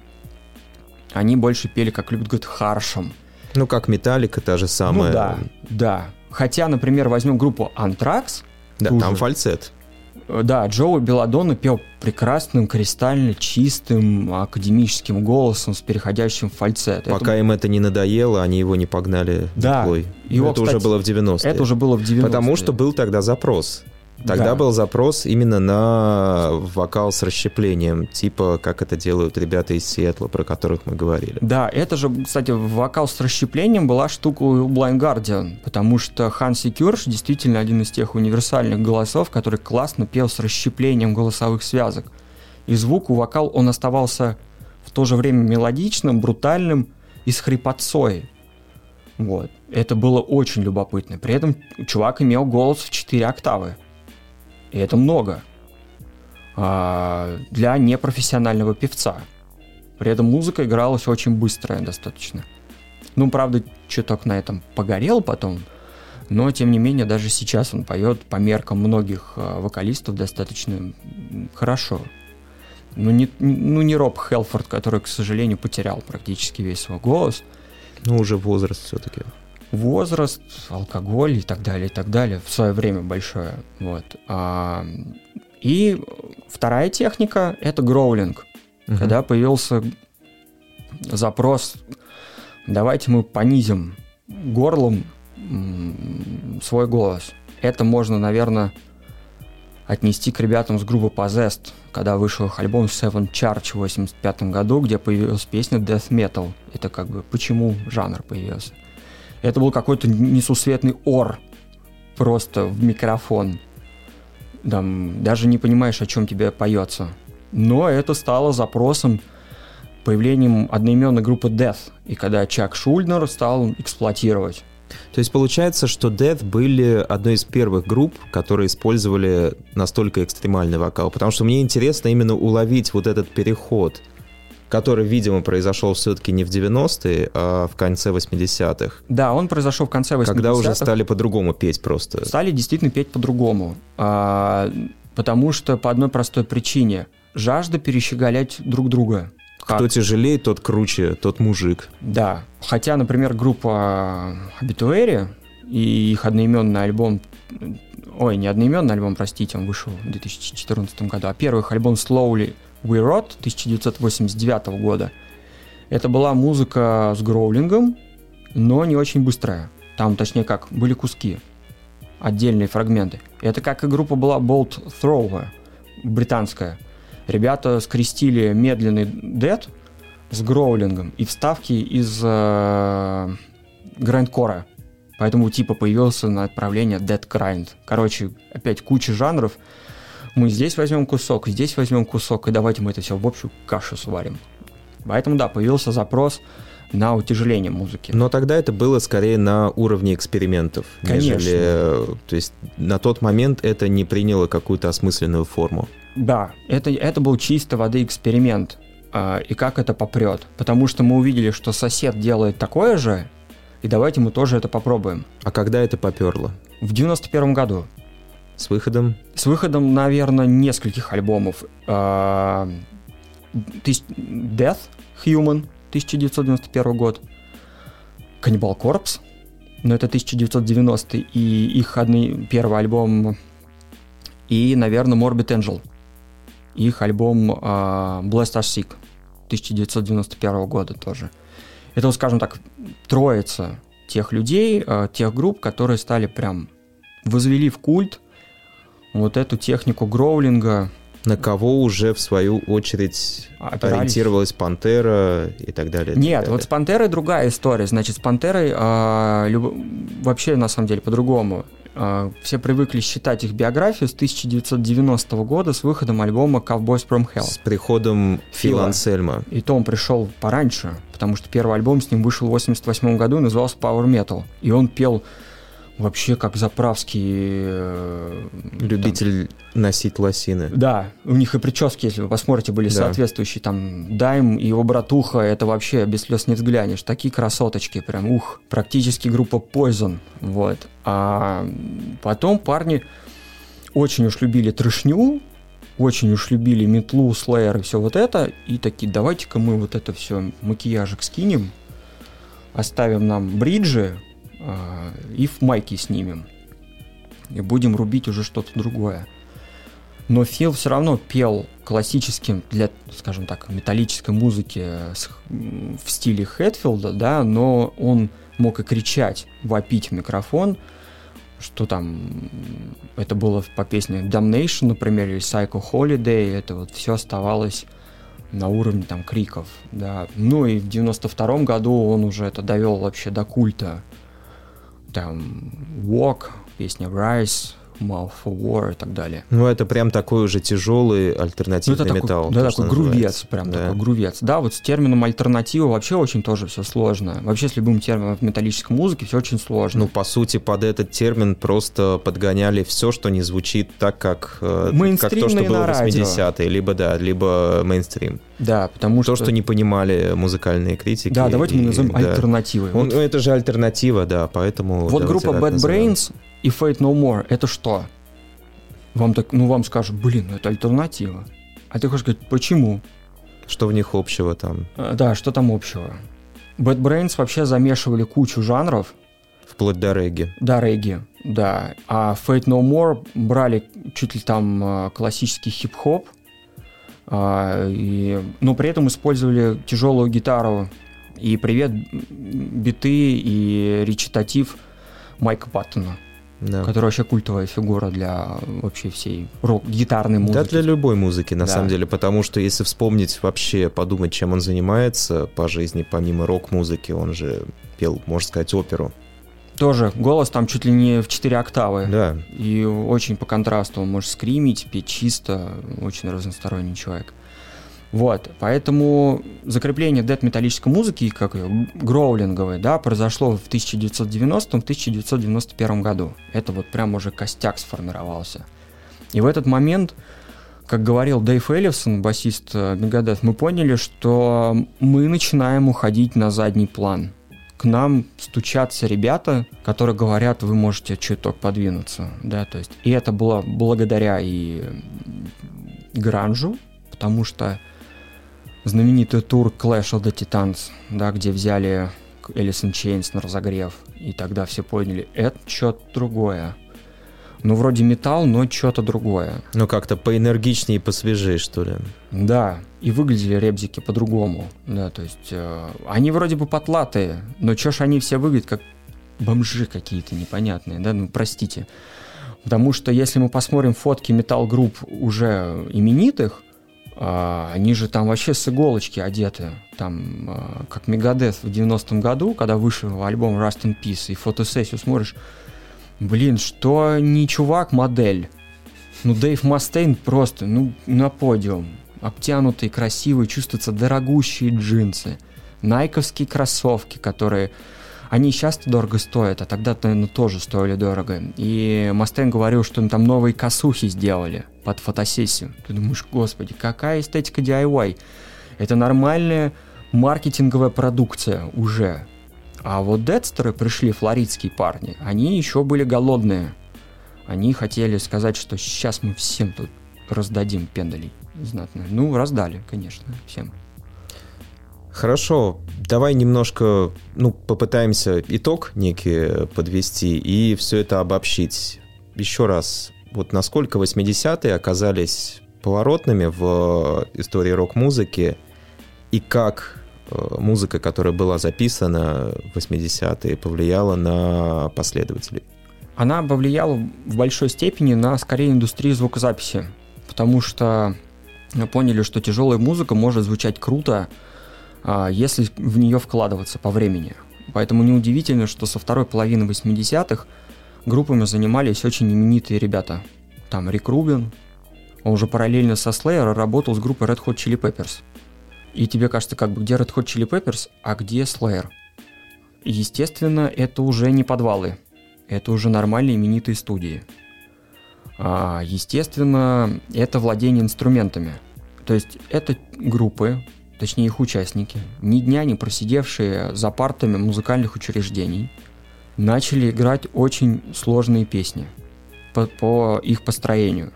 они больше пели, как любят говорить, харшем. Ну, как Металлика, та же самая. Ну, да, да. Хотя, например, возьмем группу Anthrax. Да, там фальцет. Да, Джоу Беладонна пел прекрасным, кристально чистым, академическим голосом с переходящим в фальцет. Пока это... им это не надоело, они его не погнали да. Его, это кстати, уже было в 90-е. Это уже было в 90-е. Потому что был тогда запрос. Тогда да. был запрос именно на вокал с расщеплением, типа как это делают ребята из Сиэтла, про которых мы говорили. Да, это же, кстати, вокал с расщеплением была штука у Blind Guardian, потому что Ханси Кюрш действительно один из тех универсальных голосов, который классно пел с расщеплением голосовых связок. И звук у вокал, он оставался в то же время мелодичным, брутальным и с хрипотцой. Вот. Это было очень любопытно. При этом чувак имел голос в 4 октавы. И это много а, для непрофессионального певца. При этом музыка игралась очень быстрая достаточно. Ну, правда, чуток на этом погорел потом, но, тем не менее, даже сейчас он поет по меркам многих а, вокалистов достаточно хорошо. Ну не, ну, не Роб Хелфорд, который, к сожалению, потерял практически весь свой голос. Ну, уже возраст все-таки возраст, алкоголь и так далее, и так далее, в свое время большое. Вот. А, и вторая техника — это гроулинг. Угу. Когда появился запрос, давайте мы понизим горлом свой голос. Это можно, наверное, отнести к ребятам с группы Possessed, когда вышел их альбом Seven Charge в 85 году, где появилась песня Death Metal. Это как бы почему жанр появился. Это был какой-то несусветный ор просто в микрофон. Там, даже не понимаешь, о чем тебе поется. Но это стало запросом, появлением одноименной группы Death. И когда Чак Шульнер стал эксплуатировать. То есть получается, что Death были одной из первых групп, которые использовали настолько экстремальный вокал. Потому что мне интересно именно уловить вот этот переход который, видимо, произошел все-таки не в 90-е, а в конце 80-х. Да, он произошел в конце 80-х. Когда уже стали по-другому петь просто. Стали действительно петь по-другому. А, потому что по одной простой причине. Жажда перещеголять друг друга. Как? Кто тяжелее, тот круче, тот мужик. Да. Хотя, например, группа Обитуэри и их одноименный альбом Ой, не одноименный альбом, простите, он вышел в 2014 году, а первый их альбом Slowly We Rot 1989 года. Это была музыка с гроулингом, но не очень быстрая. Там, точнее как, были куски, отдельные фрагменты. Это как и группа была Bolt Thrower, британская. Ребята скрестили медленный дед с гроулингом и вставки из э, грандкора. Поэтому типа появился на отправление Dead Grind. Короче, опять куча жанров, Мы здесь возьмем кусок, здесь возьмем кусок, и давайте мы это все в общую кашу сварим. Поэтому, да, появился запрос на утяжеление музыки. Но тогда это было скорее на уровне экспериментов, Конечно. нежели... То есть на тот момент это не приняло какую-то осмысленную форму. Да, это, это был чисто воды эксперимент. А, и как это попрет. Потому что мы увидели, что сосед делает такое же, и давайте мы тоже это попробуем. А когда это поперло? В 91 году. С выходом? С выходом, наверное, нескольких альбомов. А, Death Human 1991 год. Cannibal Corpse, но это 1990 и их одни, первый альбом. И, наверное, Morbid Angel. Их альбом а, Blessed Are Sick 1991 года тоже. Это, скажем так, троица тех людей, а, тех групп, которые стали прям возвели в культ вот эту технику гроулинга, На кого уже, в свою очередь, опирались. ориентировалась Пантера и так далее. и так Нет, далее. вот с Пантерой другая история. Значит, с Пантерой а, люб- вообще на самом деле по-другому. А, все привыкли считать их биографию с 1990 года с выходом альбома Cowboys from Hell. С приходом Фила. Ансельма. И то он пришел пораньше, потому что первый альбом с ним вышел в 88 году и назывался Power Metal. И он пел вообще как заправский... э, Любитель носить лосины. Да, у них и прически, если вы посмотрите, были Да. соответствующие. Там Дайм и его братуха, это вообще без слез не взглянешь. Такие красоточки, прям ух. Практически группа Poison, вот. А потом парни очень уж любили трешню, очень уж любили метлу, слэйер и все вот это. И такие, давайте-ка мы вот это все макияжик скинем, оставим нам бриджи и в майке снимем. И будем рубить уже что-то другое. Но Фил все равно пел классическим для, скажем так, металлической музыки м, в стиле Хэтфилда, да, но он мог и кричать, вопить в микрофон, что там это было по песне Damnation, например, или Psycho Holiday, это вот все оставалось на уровне там криков, да. Ну и в 92 году он уже это довел вообще до культа. Там Walk, песня Rise, Mouth for War и так далее. Ну, это прям такой уже тяжелый Ну, альтернативный это такой, металл. да, то, что такой грувец, называется. прям Да. такой грувец. Да, вот с термином альтернатива вообще очень тоже все сложно. Вообще с любым термином в металлической музыке все очень сложно. Ну, по сути, под этот термин просто подгоняли все, что не звучит так, как, э, как то, что было в радио. 80-е, либо, да, либо мейнстрим. Да, потому То, что... что не понимали музыкальные критики. Да, давайте мы и- назовем да. альтернативой. Он- Вот, ну, это же альтернатива, да, поэтому... вот группа Bad назовем. Brains и Fate No More это что? Вам так, ну вам скажут, блин, ну это альтернатива. А ты хочешь сказать, почему? Что в них общего там? А, Да, что там общего? Bad Brains вообще замешивали кучу жанров, Вплоть до регги. Да, регги, да. А Fate No More брали чуть ли там а, классический хип-хоп, и, но при этом использовали тяжелую гитару. И привет биты и речитатив Майка Паттона, Да. который вообще культовая фигура для вообще всей рок-гитарной музыки. Да, для любой музыки, на Да. самом деле, потому что если вспомнить вообще, подумать, чем он занимается по жизни, помимо рок-музыки, он же пел, можно сказать, оперу. Тоже голос там чуть ли не в 4 октавы. Да, И очень по контрасту он может скримить, петь чисто, очень разносторонний человек. Вот, поэтому закрепление дед-металлической музыки, как ее, гроулинговой, да, произошло в 1990-1991 году. Это вот прям уже костяк сформировался. И в этот момент, как говорил Дэйв Эллифсон, басист Мегадет, мы поняли, что мы начинаем уходить на задний план. К нам стучатся ребята, которые говорят, вы можете чуток подвинуться, да, то есть, и это было благодаря и гранжу, потому что знаменитый тур Clash of the Titans, да, где взяли Alice in Chains на разогрев, и тогда все поняли, это что-то другое. Ну, вроде металл, но что-то другое. ну как-то поэнергичнее и посвежее, что ли. Да, и выглядели ребзики по-другому. Да, то есть э, они вроде бы потлатые, но чё ж они все выглядят как бомжи какие-то непонятные, да, ну простите. Потому что если мы посмотрим фотки металл-групп уже именитых, а, они же там вообще с иголочки одеты. Там, а, как Мегадет в 90-м году, когда вышел альбом Rust in Peace, и фотосессию смотришь, блин, что не чувак, модель. Ну, Дэйв Мастейн просто, ну, на подиум. Обтянутые, красивые, чувствуются дорогущие джинсы. Найковские кроссовки, которые... Они сейчас дорого стоят, а тогда, наверное, тоже стоили дорого. И Мастейн говорил, что там новые косухи сделали под фотосессию. Ты думаешь, господи, какая эстетика DIY? Это нормальная маркетинговая продукция уже. А вот Дедстеры пришли, флоридские парни, они еще были голодные. Они хотели сказать, что сейчас мы всем тут раздадим пендалей знатно. Ну, раздали, конечно, всем. Хорошо, давай немножко, ну, попытаемся итог некий подвести и все это обобщить. Еще раз, вот насколько 80-е оказались поворотными в истории рок-музыки и как э, музыка, которая была записана в 80-е, повлияла на последователей? Она повлияла в большой степени на, скорее, индустрию звукозаписи, потому что поняли, что тяжелая музыка может звучать круто, а, если в нее вкладываться по времени. Поэтому неудивительно, что со второй половины 80-х группами занимались очень именитые ребята. Там Рик Рубин, он уже параллельно со Slayer работал с группой Red Hot Chili Peppers. И тебе кажется, как бы где Red Hot Chili Peppers, а где Slayer? Естественно, это уже не подвалы. Это уже нормальные именитые студии. А, естественно, это владение инструментами. То есть это группы, точнее их участники, ни дня не просидевшие за партами музыкальных учреждений, начали играть очень сложные песни по, по их построению.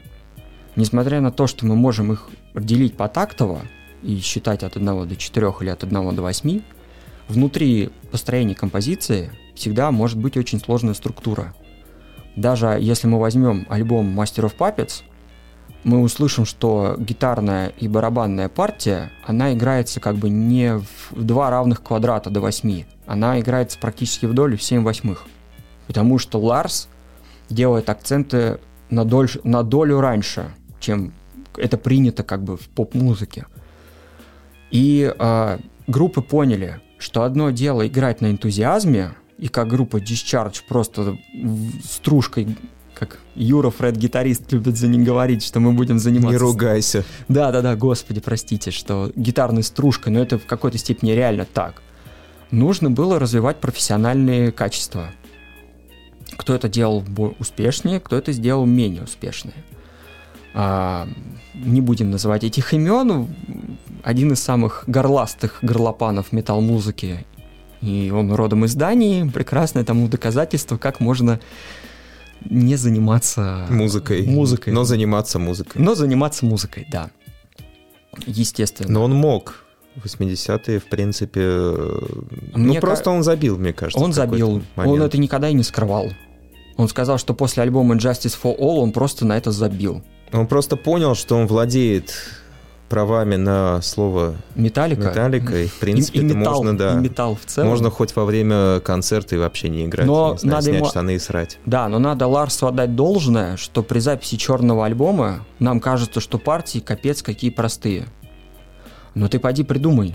Несмотря на то, что мы можем их делить по тактово и считать от 1 до 4 или от 1 до 8, внутри построения композиции всегда может быть очень сложная структура. Даже если мы возьмем альбом Master of Puppets, мы услышим, что гитарная и барабанная партия, она играется как бы не в два равных квадрата до восьми, она играется практически в долю в 7 восьмых. Потому что Ларс делает акценты на, доль, на долю раньше, чем это принято как бы в поп-музыке. И э, группы поняли, что одно дело играть на энтузиазме, и как группа Discharge просто стружкой как Юра, Фред, гитарист, любит за ним говорить, что мы будем заниматься... Не ругайся. Да, да, да, господи, простите, что гитарной стружкой, но это в какой-то степени реально так. Нужно было развивать профессиональные качества. Кто это делал успешнее, кто это сделал менее успешнее. А, не будем называть этих имен. Один из самых горластых горлопанов метал-музыки, и он родом из Дании, прекрасное тому доказательство, как можно не заниматься музыкой. музыкой. Но заниматься музыкой. Но заниматься музыкой, да. Естественно. Но он мог. 80-е, в принципе... Мне ну, просто он забил, мне кажется. Он забил. Момент. Он это никогда и не скрывал. Он сказал, что после альбома Justice for All он просто на это забил. Он просто понял, что он владеет правами на слово металлика, металлика и в принципе и, и металл, можно да, и металл в целом. можно хоть во время концерта и вообще не играть, но не знаю, надо снять ему... штаны и срать. Да, но надо Ларсу отдать должное, что при записи черного альбома нам кажется, что партии капец какие простые. Но ты пойди придумай,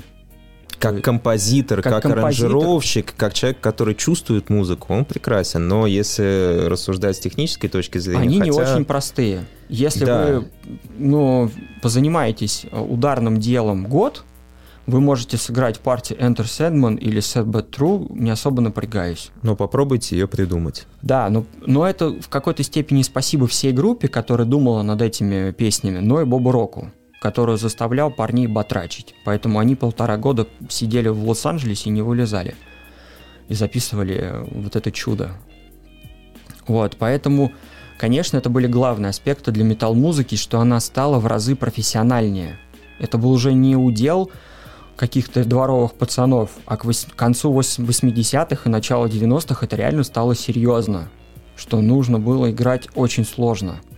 как композитор, как, как композитор. аранжировщик, как человек, который чувствует музыку, он прекрасен. Но если рассуждать с технической точки зрения, они хотя... не очень простые. Если да. вы, ну, позанимаетесь э, ударным делом год, вы можете сыграть партию Enter Sandman или Set Bad True, не особо напрягаясь. Но попробуйте ее придумать. Да, но, но это в какой-то степени спасибо всей группе, которая думала над этими песнями, но и Бобу Року который заставлял парней батрачить. Поэтому они полтора года сидели в Лос-Анджелесе и не вылезали. И записывали вот это чудо. Вот, поэтому, конечно, это были главные аспекты для метал-музыки, что она стала в разы профессиональнее. Это был уже не удел каких-то дворовых пацанов, а к концу 80-х и началу 90-х это реально стало серьезно, что нужно было играть очень сложно –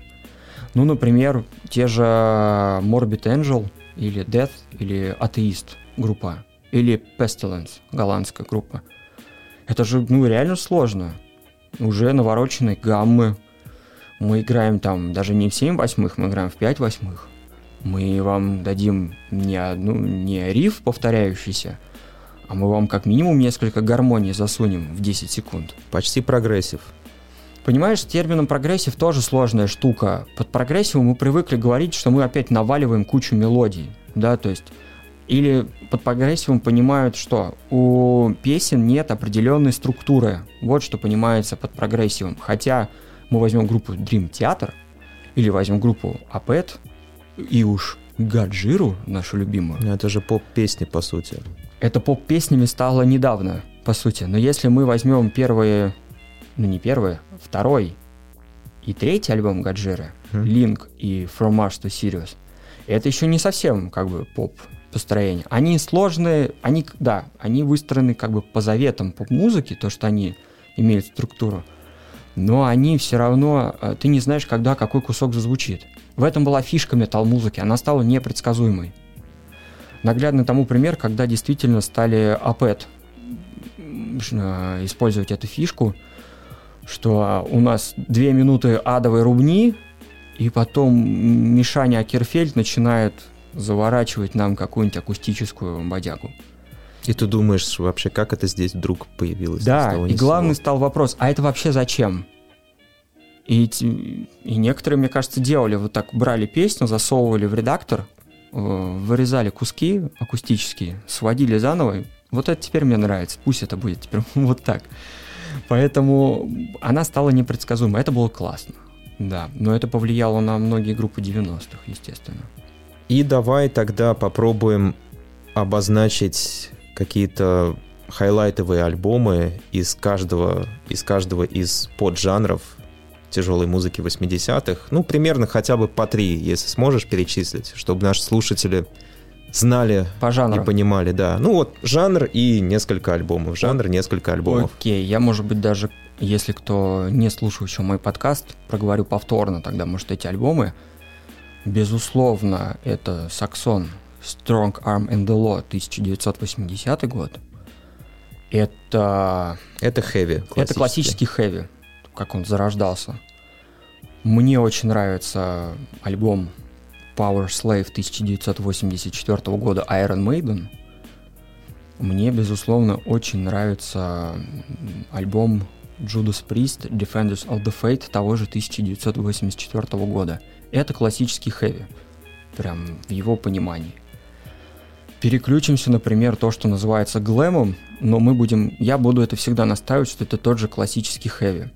ну, например, те же Morbid Angel или Death или Atheist группа или Pestilence, голландская группа. Это же, ну, реально сложно. Уже навороченные гаммы. Мы играем там даже не в 7 восьмых, мы играем в 5 восьмых. Мы вам дадим не, одну, не риф повторяющийся, а мы вам как минимум несколько гармоний засунем в 10 секунд. Почти прогрессив. Понимаешь, с термином прогрессив тоже сложная штука. Под прогрессивом мы привыкли говорить, что мы опять наваливаем кучу мелодий, да, то есть или под прогрессивом понимают, что у песен нет определенной структуры. Вот что понимается под прогрессивом. Хотя мы возьмем группу Dream Theater или возьмем группу Opeth и уж Годжиру, нашу любимую. Это же поп-песни, по сути. Это поп-песнями стало недавно, по сути. Но если мы возьмем первые, ну не первые, второй и третий альбом Гаджиры, mm. Link и From Mars to Sirius, это еще не совсем как бы поп построение. Они сложные, они, да, они выстроены как бы по заветам поп-музыки, то, что они имеют структуру, но они все равно, э, ты не знаешь, когда какой кусок зазвучит. В этом была фишка метал-музыки, она стала непредсказуемой. Наглядный тому пример, когда действительно стали АПЭТ использовать эту фишку, что у нас две минуты адовой рубни, и потом Мишаня Акерфельд начинает заворачивать нам какую-нибудь акустическую бодягу. И ты думаешь вообще, как это здесь вдруг появилось? Да, и главный стал вопрос, а это вообще зачем? И, и некоторые, мне кажется, делали вот так, брали песню, засовывали в редактор, э, вырезали куски акустические, сводили заново. Вот это теперь мне нравится, пусть это будет теперь вот так. Поэтому она стала непредсказуемой. Это было классно. Да, но это повлияло на многие группы 90-х, естественно. И давай тогда попробуем обозначить какие-то хайлайтовые альбомы из каждого, из каждого из поджанров тяжелой музыки 80-х. Ну, примерно хотя бы по три, если сможешь перечислить, чтобы наши слушатели знали по жанру. и понимали, да. Ну вот жанр и несколько альбомов, жанр, несколько альбомов. Окей, я, может быть, даже, если кто не слушал еще мой подкаст, проговорю повторно тогда, может, эти альбомы. Безусловно, это Саксон Strong Arm and the Law 1980 год. Это... Это хэви. Это классический хэви, как он зарождался. Мне очень нравится альбом Power Slave 1984 года Iron Maiden. Мне, безусловно, очень нравится альбом Judas Priest Defenders of the Fate того же 1984 года. Это классический хэви, прям в его понимании. Переключимся, например, то, что называется глэмом, но мы будем, я буду это всегда настаивать, что это тот же классический хэви.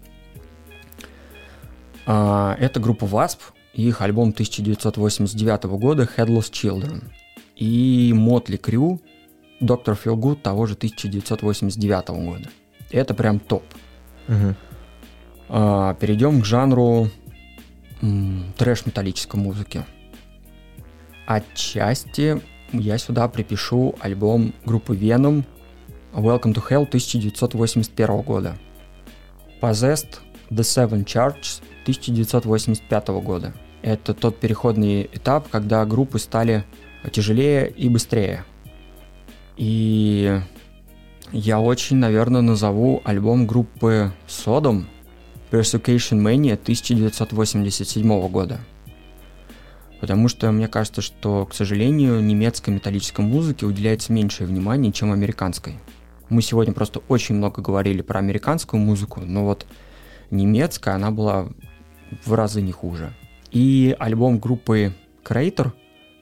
А, это группа Wasp, их альбом 1989 года Headless Children. И Crue, Dr. Feel Good того же 1989 года. Это прям топ. Угу. А, перейдем к жанру трэш-металлической музыки. Отчасти я сюда припишу альбом группы Venom Welcome to Hell 1981 года. Possessed The Seven Charges 1985 года. Это тот переходный этап, когда группы стали тяжелее и быстрее. И я очень, наверное, назову альбом группы Sodom Persecution Mania 1987 года. Потому что мне кажется, что, к сожалению, немецкой металлической музыке уделяется меньшее внимание, чем американской. Мы сегодня просто очень много говорили про американскую музыку, но вот немецкая, она была в разы не хуже. И альбом группы Creator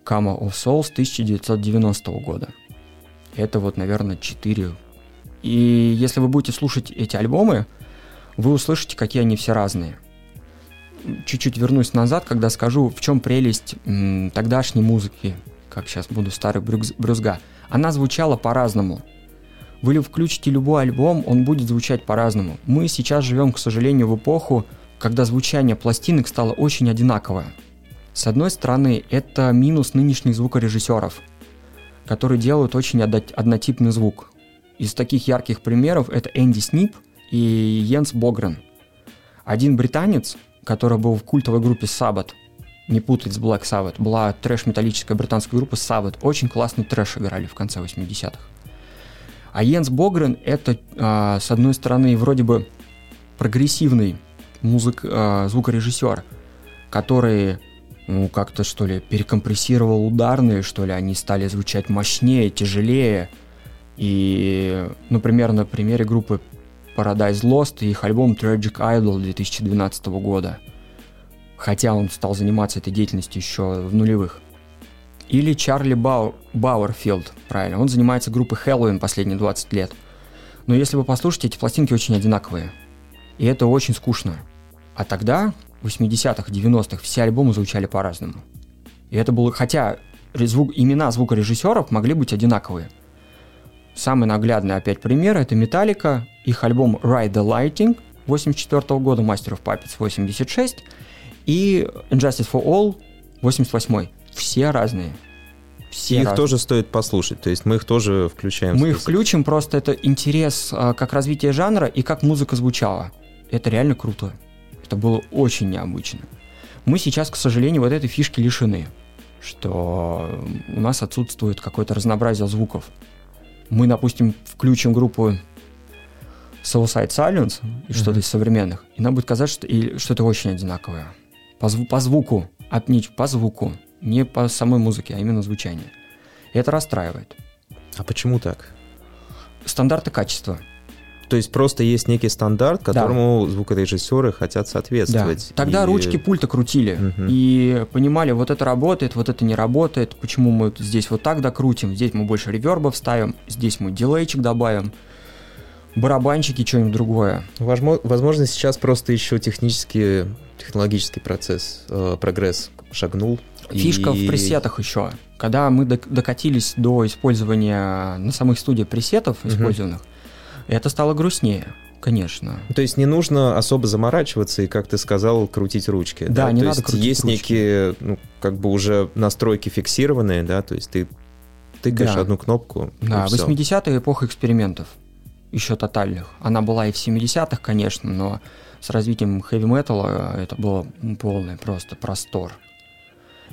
Kama of Souls 1990 года. Это вот, наверное, 4. И если вы будете слушать эти альбомы, вы услышите, какие они все разные. Чуть-чуть вернусь назад, когда скажу, в чем прелесть м, тогдашней музыки, как сейчас буду старый брюз, брюзга. Она звучала по-разному. Вы включите любой альбом, он будет звучать по-разному. Мы сейчас живем, к сожалению, в эпоху, когда звучание пластинок стало очень одинаковое. С одной стороны, это минус нынешних звукорежиссеров, которые делают очень однотипный звук. Из таких ярких примеров это Энди Снип – и Йенс Богрен. Один британец, который был в культовой группе Sabbath, не путать с Black Sabbath, была трэш-металлическая британская группа Sabbath, очень классный трэш играли в конце 80-х. А Йенс Богрен это, э, с одной стороны, вроде бы прогрессивный музык, э, звукорежиссер, который ну, как-то, что ли, перекомпрессировал ударные, что ли, они стали звучать мощнее, тяжелее. И, например, на примере группы Paradise Lost и их альбом Tragic Idol 2012 года. Хотя он стал заниматься этой деятельностью еще в нулевых. Или Чарли Бау... Бауэрфайнд, правильно. Он занимается группой Хэллоуин последние 20 лет. Но если вы послушаете, эти пластинки очень одинаковые. И это очень скучно. А тогда, в 80-х, 90-х, все альбомы звучали по-разному. И это было... Хотя звук, имена звукорежиссеров могли быть одинаковые. Самый наглядный опять пример – это Металлика, их альбом Ride the Lightning 84 года, Master of Puppets 86 и Injustice for All 88 Все разные. Все их разные. тоже стоит послушать, то есть мы их тоже включаем. Мы их включим, просто это интерес а, как развитие жанра и как музыка звучала. Это реально круто. Это было очень необычно. Мы сейчас, к сожалению, вот этой фишки лишены, что у нас отсутствует какое-то разнообразие звуков. Мы, допустим, включим группу Soulside Silence и mm-hmm. что-то из современных, и нам будет казаться, что, и, что это очень одинаковое. По, зву- по звуку, от, не по звуку, не по самой музыке, а именно звучание. И это расстраивает. А почему так? Стандарты качества. То есть просто есть некий стандарт, которому да. звукорежиссеры хотят соответствовать. Да. Тогда и... ручки пульта крутили угу. и понимали, вот это работает, вот это не работает, почему мы здесь вот так докрутим, здесь мы больше реверба вставим, здесь мы дилейчик добавим барабанчики, что-нибудь другое. Возможно, сейчас просто еще технический, технологический процесс, э, прогресс шагнул. Фишка и... в пресетах еще. Когда мы докатились до использования на самых студиях пресетов угу. использованных, это стало грустнее. Конечно. То есть не нужно особо заморачиваться и, как ты сказал, крутить ручки. Да, да? не то надо есть крутить есть ручки. некие, ну, как бы уже настройки фиксированные, да, то есть ты тыкаешь да. одну кнопку. Да, 80-е эпоха экспериментов еще тотальных. Она была и в 70-х, конечно, но с развитием хэви-металла это было полный просто простор.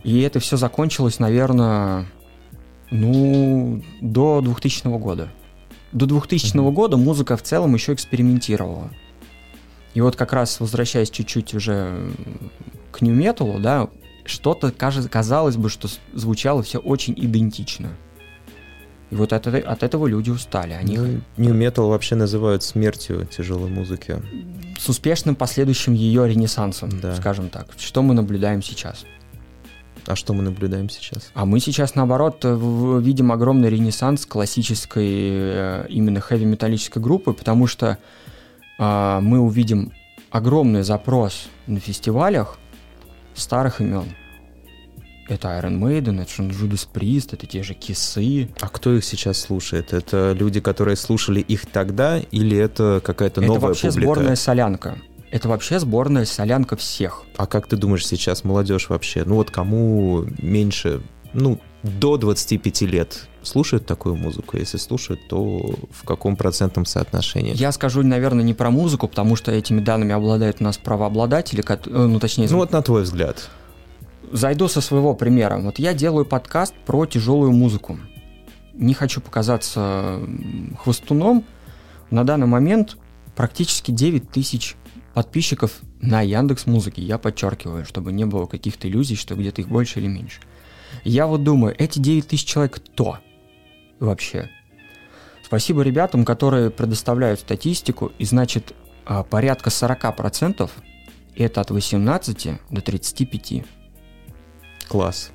И это все закончилось, наверное, ну, до 2000 года. До 2000 mm-hmm. года музыка в целом еще экспериментировала. И вот как раз возвращаясь чуть-чуть уже к нью-металу, да, что-то казалось бы, что звучало все очень идентично. И вот от, от этого люди устали. Они... Ну, New Metal вообще называют смертью тяжелой музыки. С успешным последующим ее ренессансом, да. скажем так. Что мы наблюдаем сейчас? А что мы наблюдаем сейчас? А мы сейчас, наоборот, видим огромный ренессанс классической э, именно хэви-металлической группы, потому что э, мы увидим огромный запрос на фестивалях старых имен. Это Iron Maiden, это Judas Priest, это те же Кисы. А кто их сейчас слушает? Это люди, которые слушали их тогда, или это какая-то новая Это вообще публика? сборная солянка. Это вообще сборная солянка всех. А как ты думаешь сейчас молодежь вообще? Ну вот кому меньше, ну, до 25 лет слушают такую музыку? Если слушают, то в каком процентном соотношении? Я скажу, наверное, не про музыку, потому что этими данными обладают у нас правообладатели, ну, точнее... Ну, вот на твой взгляд. Зайду со своего примера. Вот я делаю подкаст про тяжелую музыку. Не хочу показаться хвостуном. На данный момент практически 9 тысяч подписчиков на Яндекс Музыке. Я подчеркиваю, чтобы не было каких-то иллюзий, что где-то их больше или меньше. Я вот думаю, эти 9 тысяч человек кто вообще? Спасибо ребятам, которые предоставляют статистику, и значит а, порядка 40% это от 18 до 35. Класс.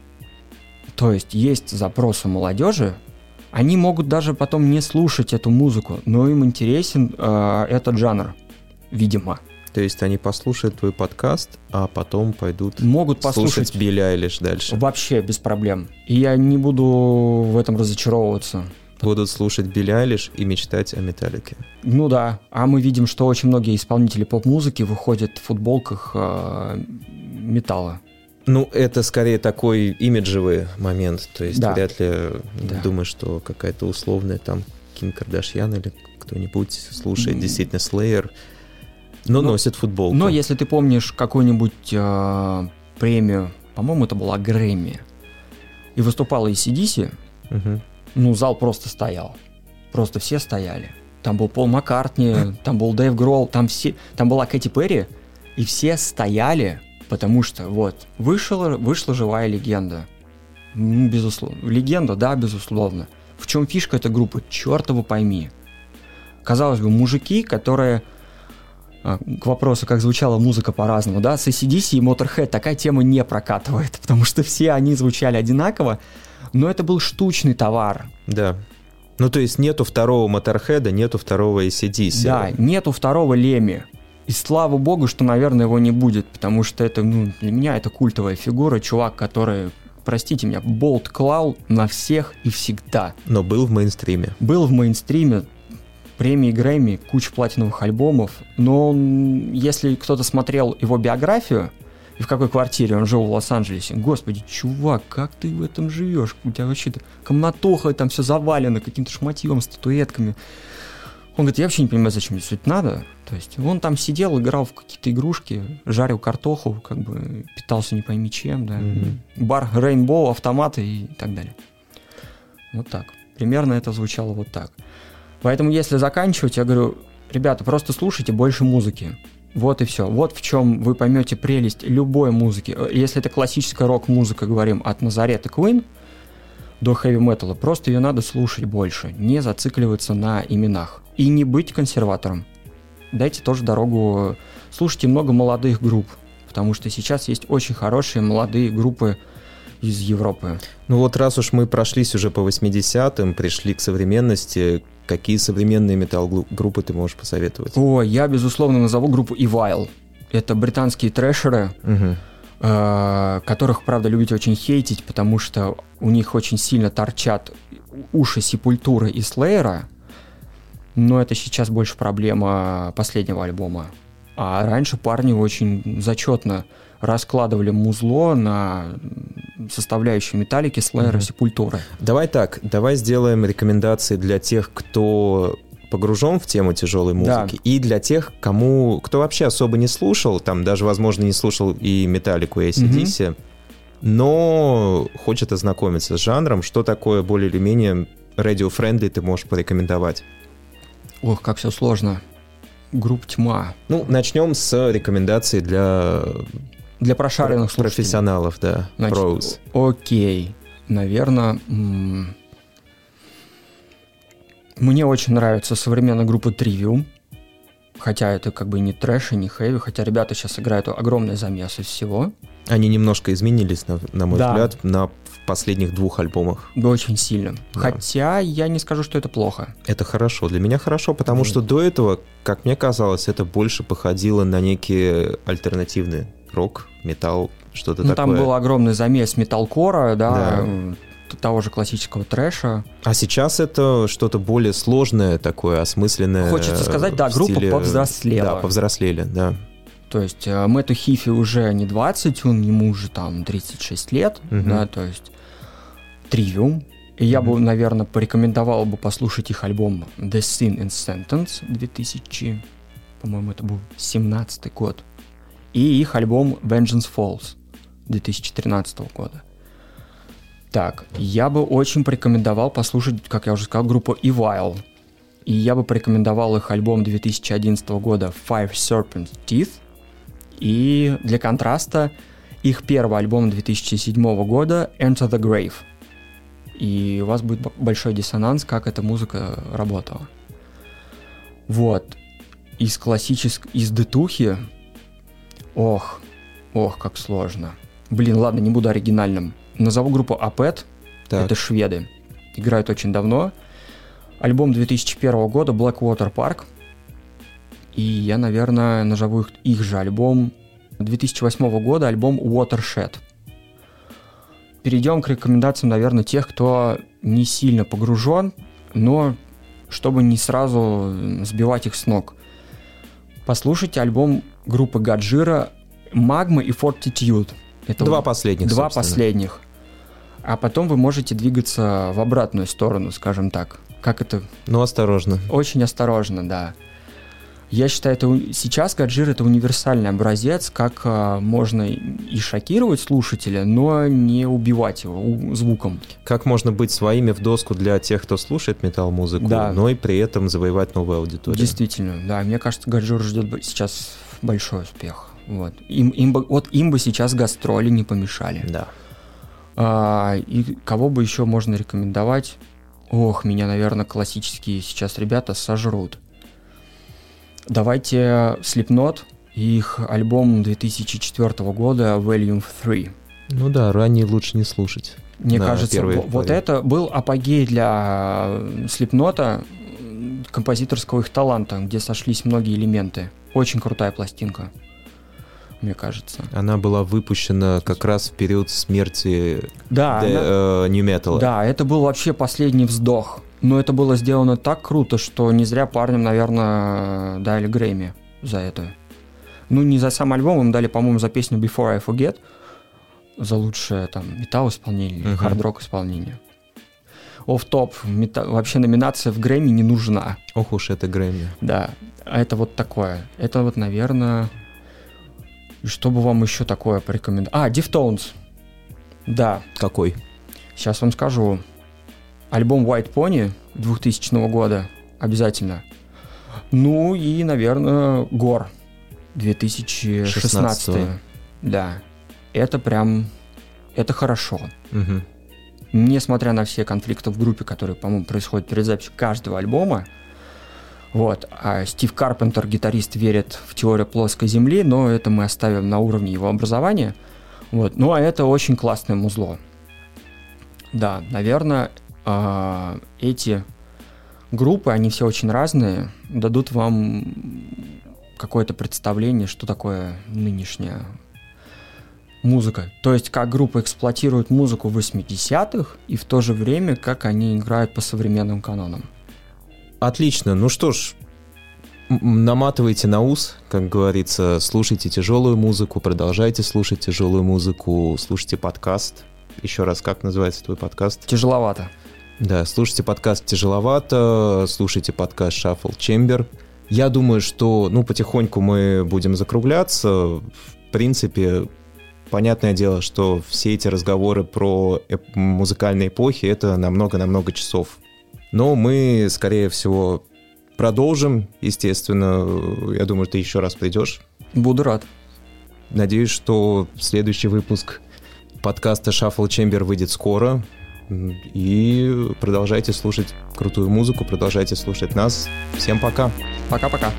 То есть есть запросы молодежи, они могут даже потом не слушать эту музыку, но им интересен э, этот жанр, видимо. То есть они послушают твой подкаст, а потом пойдут Могут послушать слушать Билли Айлиш дальше. Вообще без проблем. И я не буду в этом разочаровываться. Будут слушать Билли Айлиш и мечтать о металлике. Ну да. А мы видим, что очень многие исполнители поп-музыки выходят в футболках э, металла. Ну, это скорее такой имиджевый момент. То есть Да. вряд ли Да. думаю, что какая-то условная там Ким Кардашьян или кто-нибудь слушает М. действительно Slayer, но Ну, носит футболку. Но если ты помнишь какую-нибудь э, премию, по-моему, это была Грэмми, и выступала ACDC, Мгм. ну, зал просто стоял. Просто все стояли. Там был Пол Маккартни, там был Дэйв Гролл, там все, там была Кэти Перри, и все стояли, потому что вот вышла, вышла живая легенда. Ну, безусловно. Легенда, да, безусловно. В чем фишка этой группы? Черт его пойми. казалось бы, мужики, которые к вопросу, как звучала музыка по-разному, да, с ACDC и Motorhead такая тема не прокатывает, потому что все они звучали одинаково, но это был штучный товар. Да. Ну, то есть нету второго Моторхеда, нету второго ACDC. Да, нету второго Леми. И слава богу, что, наверное, его не будет, потому что это, ну, для меня это культовая фигура, чувак, который, простите меня, болт клал на всех и всегда. Но был в мейнстриме. Был в мейнстриме, премии Грэмми, куча платиновых альбомов, но если кто-то смотрел его биографию, и в какой квартире он жил в Лос-Анджелесе. Господи, чувак, как ты в этом живешь? У тебя вообще комнатоха, там все завалено каким-то шматьем, статуэтками. Он говорит, я вообще не понимаю, зачем мне все это надо. То есть он там сидел, играл в какие-то игрушки, жарил картоху, как бы питался не пойми чем, да. Mm-hmm. Бар Рейнбоу, автоматы и так далее. Вот так. Примерно это звучало вот так. Поэтому если заканчивать, я говорю, ребята, просто слушайте больше музыки. Вот и все. Вот в чем вы поймете прелесть любой музыки. Если это классическая рок-музыка, говорим, от Назарета Queen до хэви-металла, просто ее надо слушать больше, не зацикливаться на именах. И не быть консерватором. Дайте тоже дорогу, слушайте много молодых групп, потому что сейчас есть очень хорошие молодые группы из Европы. Ну вот раз уж мы прошлись уже по 80-м, пришли к современности, какие современные металл-группы ты можешь посоветовать? О, я, безусловно, назову группу Evil. Это британские трэшеры, угу. э, которых, правда, любите очень хейтить, потому что у них очень сильно торчат уши Сепультуры и Слеера, но это сейчас больше проблема последнего альбома. А раньше парни очень зачетно раскладывали музло на составляющие металлики, слэйра, mm-hmm. сепультуры. Давай так, давай сделаем рекомендации для тех, кто погружен в тему тяжелой музыки, да. и для тех, кому, кто вообще особо не слушал, там даже, возможно, не слушал и металлику, и ACDC, mm-hmm. но хочет ознакомиться с жанром, что такое более или менее radio-friendly ты можешь порекомендовать? Ох, как все сложно. Групп тьма. Ну, начнем с рекомендаций для для прошаренных слушателей. Профессионалов, да. Значит, Pros. Окей. Наверное, мне очень нравится современная группа Trivium. Хотя это как бы не трэш и не хэви, хотя ребята сейчас играют огромный замес из всего. Они немножко изменились, на, на мой да. взгляд, на последних двух альбомах. Очень сильно. Да. Хотя я не скажу, что это плохо. Это хорошо. Для меня хорошо, потому mm. что до этого, как мне казалось, это больше походило на некие альтернативные рок, металл, что-то ну, такое. Там был огромный замес металкора, да, да, того же классического трэша. А сейчас это что-то более сложное такое, осмысленное. Хочется сказать, да, группа стиле... повзрослела. Да, повзрослели, да. То есть э, Мэтту Хифи уже не 20, он ему уже там 36 лет, угу. да, то есть Тривиум. И я бы, наверное, порекомендовал бы послушать их альбом The Sin in Sentence 2000, по-моему, это был 17 год и их альбом Vengeance Falls 2013 года. Так, я бы очень порекомендовал послушать, как я уже сказал, группу Evil. И я бы порекомендовал их альбом 2011 года Five Serpent Teeth. И для контраста их первый альбом 2007 года Enter the Grave. И у вас будет большой диссонанс, как эта музыка работала. Вот. Из классической, из детухи Ох, ох, как сложно. Блин, ладно, не буду оригинальным. Назову группу Апет. Это шведы. Играют очень давно. Альбом 2001 года Blackwater Park. И я, наверное, назову их, их же альбом 2008 года, альбом Watershed. Перейдем к рекомендациям, наверное, тех, кто не сильно погружен, но чтобы не сразу сбивать их с ног. Послушайте альбом группы Гаджира Магма и Fortitude. Это два последних. Два собственно. последних. А потом вы можете двигаться в обратную сторону, скажем так. Как это? Ну, осторожно. Очень осторожно, да. Я считаю, это сейчас Гаджир это универсальный образец, как а, можно и шокировать слушателя, но не убивать его звуком. Как можно быть своими в доску для тех, кто слушает метал-музыку, да. но и при этом завоевать новую аудиторию. Действительно, да. Мне кажется, Гаджир ждет сейчас большой успех. Вот. Им, им бы, вот им бы сейчас гастроли не помешали. Да. А, и кого бы еще можно рекомендовать? Ох, меня, наверное, классические сейчас ребята сожрут. Давайте Slipknot и их альбом 2004 года Volume 3. Ну да, ранее лучше не слушать. Мне кажется, вот это был апогей для Слепнота, композиторского их таланта, где сошлись многие элементы. Очень крутая пластинка, мне кажется. Она была выпущена как раз в период смерти да, де, она... э, New Metal. Да, это был вообще последний вздох. Но это было сделано так круто, что не зря парням, наверное, дали Грэмми за это. Ну, не за сам альбом, им дали, по-моему, за песню Before I Forget – за лучшее там металл исполнение uh-huh. хард-рок исполнение. Оф топ вообще номинация в Грэмми не нужна. Ох уж это Грэмми. Да, а это вот такое. Это вот, наверное, что бы вам еще такое порекомендовать? А, Deftones. Да. Какой? Сейчас вам скажу. Альбом White Pony 2000 года. Обязательно. Ну и, наверное, Гор 2016. 16 да это прям, это хорошо. Угу. Несмотря на все конфликты в группе, которые, по-моему, происходят перед записью каждого альбома, вот. А Стив Карпентер, гитарист, верит в теорию плоской земли, но это мы оставим на уровне его образования. Вот. Ну, а это очень классное музло. Да, наверное, э, эти группы, они все очень разные, дадут вам какое-то представление, что такое нынешняя музыка. То есть как группа эксплуатирует музыку 80-х и в то же время как они играют по современным канонам. Отлично. Ну что ж, наматывайте на ус, как говорится, слушайте тяжелую музыку, продолжайте слушать тяжелую музыку, слушайте подкаст. Еще раз, как называется твой подкаст? Тяжеловато. Да, слушайте подкаст «Тяжеловато», слушайте подкаст «Shuffle Chamber». Я думаю, что, ну, потихоньку мы будем закругляться. В принципе, понятное дело, что все эти разговоры про эп- музыкальные эпохи это намного-намного часов. Но мы, скорее всего, продолжим, естественно. Я думаю, ты еще раз придешь. Буду рад. Надеюсь, что следующий выпуск подкаста Shuffle Chamber выйдет скоро. И продолжайте слушать крутую музыку, продолжайте слушать нас. Всем пока. Пока-пока.